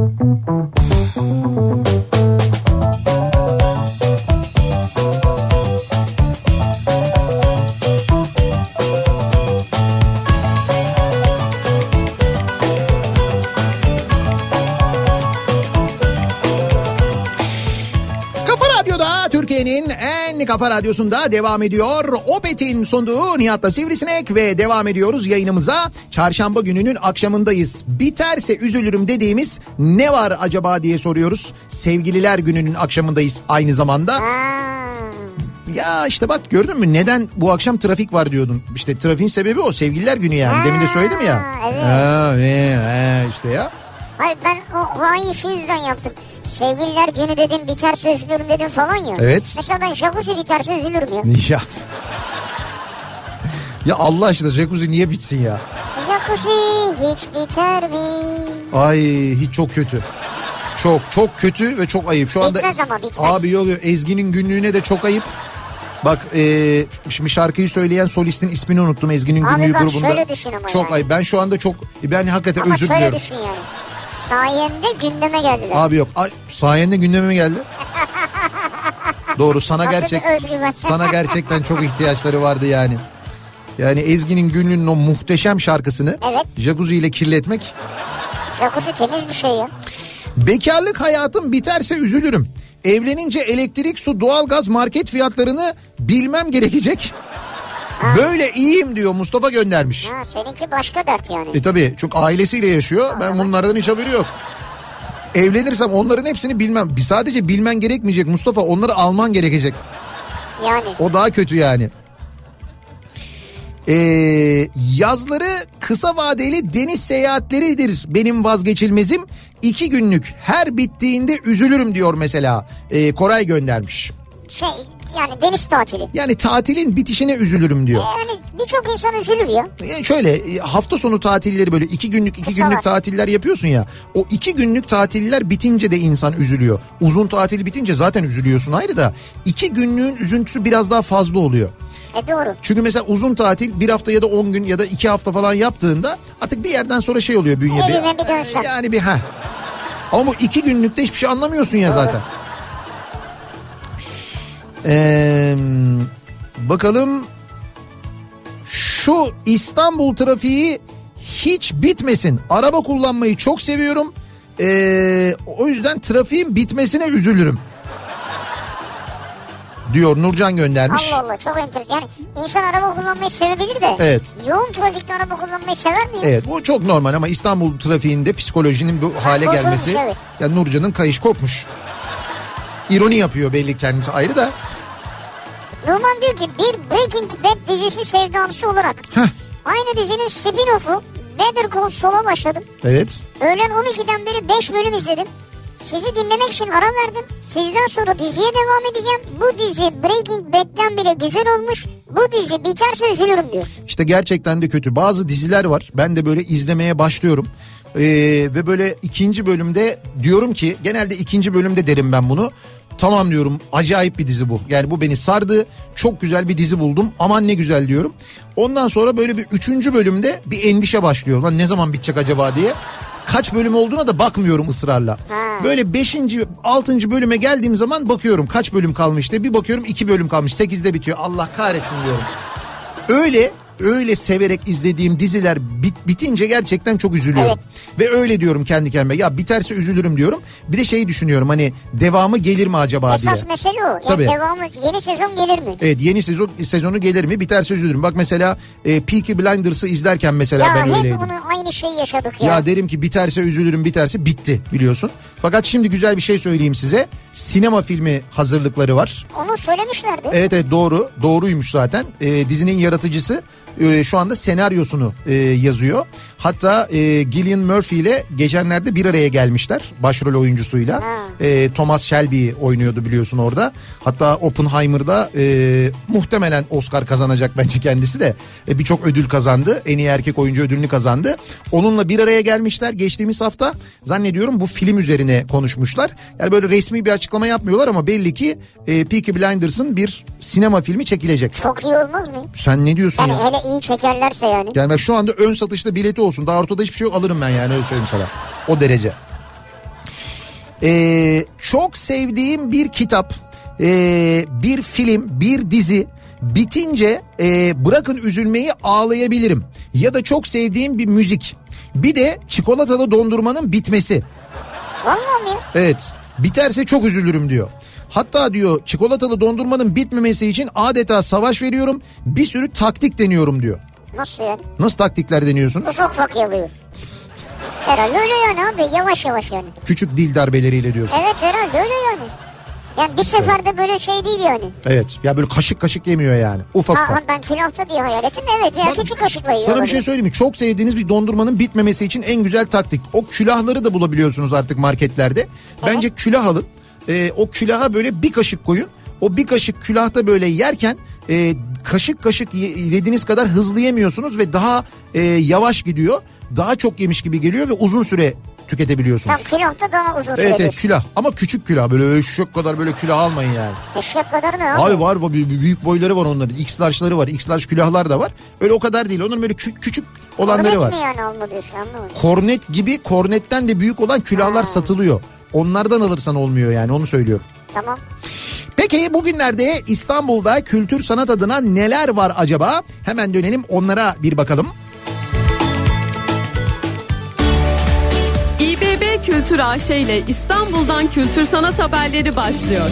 Kafa kafa radyosunda devam ediyor. Opet'in sunduğu Nihat'la Sivrisinek ve devam ediyoruz yayınımıza. Çarşamba gününün akşamındayız. Biterse üzülürüm dediğimiz ne var acaba diye soruyoruz. Sevgililer gününün akşamındayız aynı zamanda. Ya işte bak gördün mü neden bu akşam trafik var diyordun. İşte trafiğin sebebi o sevgililer günü yani. Demin de söyledim ya. Evet. Ha, ne, ha, işte ya. Hayır ben o hain şu yüzden yaptım. Sevgililer günü dedim biterse üzülürüm dedim falan ya. Evet. Mesela ben jacuzzi biterse üzülürüm ya. Ya. Ya Allah aşkına jacuzzi niye bitsin ya? Jacuzzi hiç biter mi? Ay hiç çok kötü. Çok çok kötü ve çok ayıp. Şu anda Bitmez ama, bitmez. Abi yok yok Ezgi'nin günlüğüne de çok ayıp. Bak e, şimdi şarkıyı söyleyen solistin ismini unuttum Ezgi'nin Abi günlüğü bak grubunda. şöyle düşün ama Çok yani. ayıp. Ben şu anda çok ben hakikaten Ama özür şöyle diliyorum. düşün yani. Sayemde gündeme geldiler. Abi yok. Ay, sayende gündeme geldi. Doğru sana Nasıl gerçek sana gerçekten çok ihtiyaçları vardı yani. Yani Ezgi'nin günlüğünün o muhteşem şarkısını Evet. jacuzzi ile kirletmek. Jacuzzi temiz bir şey ya. Bekarlık hayatım biterse üzülürüm. Evlenince elektrik, su, doğalgaz, market fiyatlarını bilmem gerekecek. Böyle iyiyim diyor Mustafa göndermiş. Ha, seninki başka dert yani. E tabii çünkü ailesiyle yaşıyor. Ben bunlardan hiç haberi yok. Evlenirsem onların hepsini bilmem. Bir Sadece bilmen gerekmeyecek Mustafa. Onları alman gerekecek. Yani. O daha kötü yani. Ee, yazları kısa vadeli deniz seyahatleridir benim vazgeçilmezim. İki günlük her bittiğinde üzülürüm diyor mesela. Ee, Koray göndermiş. Şey yani deniz tatili. Yani tatilin bitişine üzülürüm diyor. Yani birçok insan üzülür ya. Yani şöyle e, hafta sonu tatilleri böyle iki günlük iki Kısalar. günlük tatiller yapıyorsun ya. O iki günlük tatiller bitince de insan üzülüyor. Uzun tatil bitince zaten üzülüyorsun ayrı da. iki günlüğün üzüntüsü biraz daha fazla oluyor. E doğru. Çünkü mesela uzun tatil bir hafta ya da on gün ya da iki hafta falan yaptığında artık bir yerden sonra şey oluyor bünye. Evime bir dönsem. Yani bir ha. Ama bu iki günlükte hiçbir şey anlamıyorsun ya zaten. Ee, bakalım şu İstanbul trafiği hiç bitmesin. Araba kullanmayı çok seviyorum. Ee, o yüzden trafiğin bitmesine üzülürüm. Diyor Nurcan göndermiş. Allah Allah çok enteresan. Yani insan araba kullanmayı sevebilir de. Evet. Yoğun trafikte araba kullanmayı sever mi? Evet bu çok normal ama İstanbul trafiğinde psikolojinin bu hale bozulmuş, gelmesi. evet. Ya Nurcan'ın kayış kopmuş. İroni yapıyor belli kendisi ayrı da. Numan diyor ki bir Breaking Bad dizisi sevdalısı olarak Heh. aynı dizinin spin-off'u Better Call Saul'a başladım. Evet. Öğlen 12'den beri 5 bölüm izledim. Sizi dinlemek için ara verdim. Sizden sonra diziye devam edeceğim. Bu dizi Breaking Bad'den bile güzel olmuş. Bu dizi biterse üzülürüm diyor. İşte gerçekten de kötü. Bazı diziler var. Ben de böyle izlemeye başlıyorum. Ee, ve böyle ikinci bölümde diyorum ki genelde ikinci bölümde derim ben bunu. Tamam diyorum acayip bir dizi bu. Yani bu beni sardı. Çok güzel bir dizi buldum. Aman ne güzel diyorum. Ondan sonra böyle bir üçüncü bölümde bir endişe başlıyor. Lan ne zaman bitecek acaba diye. Kaç bölüm olduğuna da bakmıyorum ısrarla. Böyle beşinci, altıncı bölüme geldiğim zaman bakıyorum kaç bölüm kalmış diye. Bir bakıyorum iki bölüm kalmış. Sekizde bitiyor. Allah kahretsin diyorum. Öyle öyle severek izlediğim diziler bit, bitince gerçekten çok üzülüyorum. Ve öyle diyorum kendi kendime ya biterse üzülürüm diyorum. Bir de şeyi düşünüyorum hani devamı gelir mi acaba diye. Esas mesele o. Yani Tabii. devamı yeni sezon gelir mi? Evet yeni sezon sezonu gelir mi biterse üzülürüm. Bak mesela e, Peaky Blinders'ı izlerken mesela Ya ben hep öyleydim. onu aynı şeyi yaşadık ya. Ya derim ki biterse üzülürüm biterse bitti biliyorsun. Fakat şimdi güzel bir şey söyleyeyim size. Sinema filmi hazırlıkları var. Onu söylemişlerdi. Evet evet doğru doğruymuş zaten. Ee, dizinin yaratıcısı e, şu anda senaryosunu e, yazıyor. Hatta e, Gillian Murphy ile geçenlerde bir araya gelmişler başrol oyuncusuyla. E, Thomas Shelby oynuyordu biliyorsun orada. Hatta Oppenheimer'da e, muhtemelen Oscar kazanacak bence kendisi de. E, Birçok ödül kazandı. En iyi erkek oyuncu ödülünü kazandı. Onunla bir araya gelmişler geçtiğimiz hafta. Zannediyorum bu film üzerine konuşmuşlar. Yani böyle resmi bir açıklama yapmıyorlar ama belli ki e, Peaky Blinders'ın bir sinema filmi çekilecek. Çok iyi olmaz mı? Sen ne diyorsun Yani ya? hele iyi çekerlerse yani. Yani şu anda ön satışta bileti olsun. Daha ortada hiçbir şey yok alırım ben yani öyle söyleyeyim sana. O derece. Ee, çok sevdiğim bir kitap, ee, bir film, bir dizi bitince ee, bırakın üzülmeyi ağlayabilirim. Ya da çok sevdiğim bir müzik. Bir de çikolatalı dondurmanın bitmesi. Vallahi mi? Evet biterse çok üzülürüm diyor. Hatta diyor çikolatalı dondurmanın bitmemesi için adeta savaş veriyorum. Bir sürü taktik deniyorum diyor. Nasıl yani? Nasıl taktikler deniyorsunuz? Ufak ufak yalıyor. Herhalde öyle yani abi yavaş yavaş yani. Küçük dil darbeleriyle diyorsun. Evet herhalde öyle yani. Yani bir seferde böyle şey değil yani. Evet. Ya böyle kaşık kaşık yemiyor yani. Ufak Ha, ufak. ben külahta diye hayal ettim evet veya küçük kaşıkla yiyor. Sana bir şey söyleyeyim mi? Çok sevdiğiniz bir dondurmanın bitmemesi için en güzel taktik. O külahları da bulabiliyorsunuz artık marketlerde. Bence külah alın. Ee, o külaha böyle bir kaşık koyun. O bir kaşık külahta böyle yerken e, kaşık kaşık ye- yediğiniz kadar hızlı yemiyorsunuz ve daha e, yavaş gidiyor. Daha çok yemiş gibi geliyor ve uzun süre tüketebiliyorsunuz. Tam külahta daha uzun süre Evet evet külah ama küçük külah böyle eşek kadar böyle külah almayın yani. Eşek kadar ne abi? Abi var büyük boyları var onların X large'ları var X large külahlar da var. Öyle o kadar değil onların böyle kü- küçük olanları Kornet var. mi yani alma diyorsun anlamadım. Kornet gibi kornetten de büyük olan külahlar satılıyor. Onlardan alırsan olmuyor yani onu söylüyorum. Tamam. Peki bugünlerde İstanbul'da kültür sanat adına neler var acaba? Hemen dönelim onlara bir bakalım. İBB Kültür AŞ ile İstanbul'dan kültür sanat haberleri başlıyor.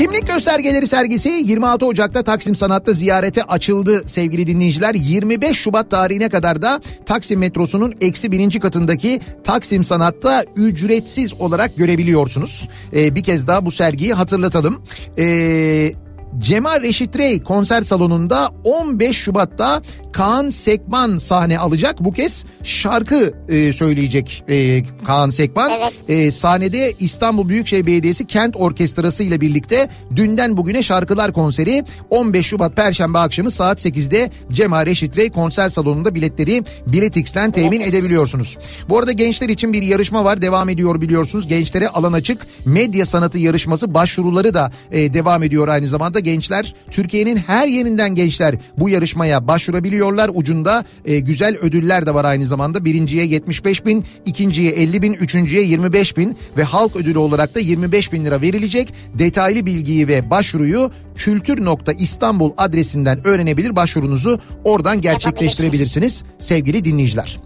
Kimlik göstergeleri sergisi 26 Ocak'ta Taksim Sanat'ta ziyarete açıldı sevgili dinleyiciler. 25 Şubat tarihine kadar da Taksim metrosunun eksi birinci katındaki Taksim Sanat'ta ücretsiz olarak görebiliyorsunuz. Ee, bir kez daha bu sergiyi hatırlatalım. Ee, Cemal Reşit Rey konser salonunda 15 Şubat'ta Kaan Sekman sahne alacak. Bu kez şarkı e, söyleyecek e, Kaan Sekman. Evet. E, sahnede İstanbul Büyükşehir Belediyesi Kent Orkestrası ile birlikte dünden bugüne şarkılar konseri 15 Şubat Perşembe akşamı saat 8'de Cemal Reşit Rey konser salonunda biletleri Biletix'ten temin Biletix. edebiliyorsunuz. Bu arada gençler için bir yarışma var devam ediyor biliyorsunuz. Gençlere alan açık medya sanatı yarışması başvuruları da e, devam ediyor aynı zamanda. Gençler Türkiye'nin her yerinden gençler bu yarışmaya başvurabiliyorlar. Ucunda e, güzel ödüller de var aynı zamanda. Birinciye 75 bin, ikinciye 50 bin, üçüncüye 25 bin ve halk ödülü olarak da 25 bin lira verilecek. Detaylı bilgiyi ve başvuruyu kültür.istanbul adresinden öğrenebilir. Başvurunuzu oradan gerçekleştirebilirsiniz sevgili dinleyiciler.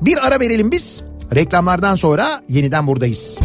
Bir ara verelim biz. Reklamlardan sonra yeniden buradayız.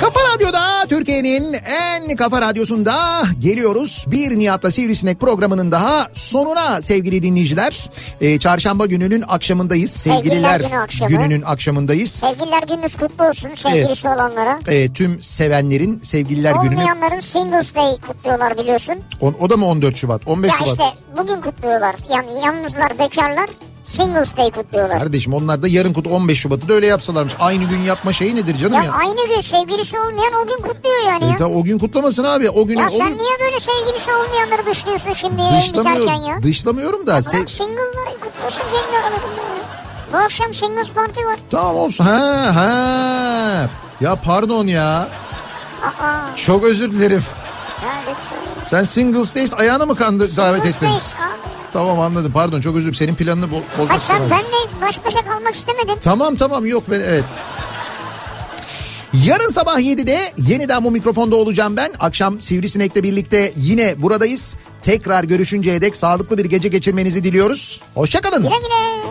Kafa Radyo'da Türkiye'nin en kafa radyosunda geliyoruz. Bir Nihat'la Sivrisinek programının daha sonuna sevgili dinleyiciler. Ee, çarşamba gününün akşamındayız. Sevgililer Sevgililer günü akşamı. gününün akşamındayız. Sevgililer gününüz kutlu olsun sevgilisi olanlara. Ee, tüm sevenlerin sevgililer gününü. Olmayanların Singles Day kutluyorlar biliyorsun. O, o da mı 14 Şubat? 15 Ya Şubat. işte bugün kutluyorlar. Yani yalnızlar, bekarlar Singles Day kutluyorlar. Kardeşim onlar da yarın kutlu 15 Şubat'ı da öyle yapsalarmış. Aynı gün yapma şeyi nedir canım Ya ya? aynı gün sevgilisi olmayan o gün kutluyor yani E, ya. tamam, o gün kutlamasın abi. O günü Ya o sen gün niye böyle sevgilisi olmayanları dışlıyorsun şimdi biterken ya? dışlamıyorum. Dışlamıyorum da. Se- Bırak single'ları kutlusun kendi aralarında ya. Bu akşam singles party var. Tamam olsun. Ha ha. Ya pardon ya. Aa, Çok özür dilerim. Sen Singles Days ayağına mı kandı davet Singles ettin? Days abi. Tamam anladım pardon çok özür dilerim. Senin planını bo- bozmak Ha sen benle baş başa kalmak istemedin. Tamam tamam yok ben evet. Yarın sabah 7'de yeniden bu mikrofonda olacağım ben. Akşam Sivrisinek'le birlikte yine buradayız. Tekrar görüşünceye dek sağlıklı bir gece geçirmenizi diliyoruz. Hoşçakalın. Güle güle.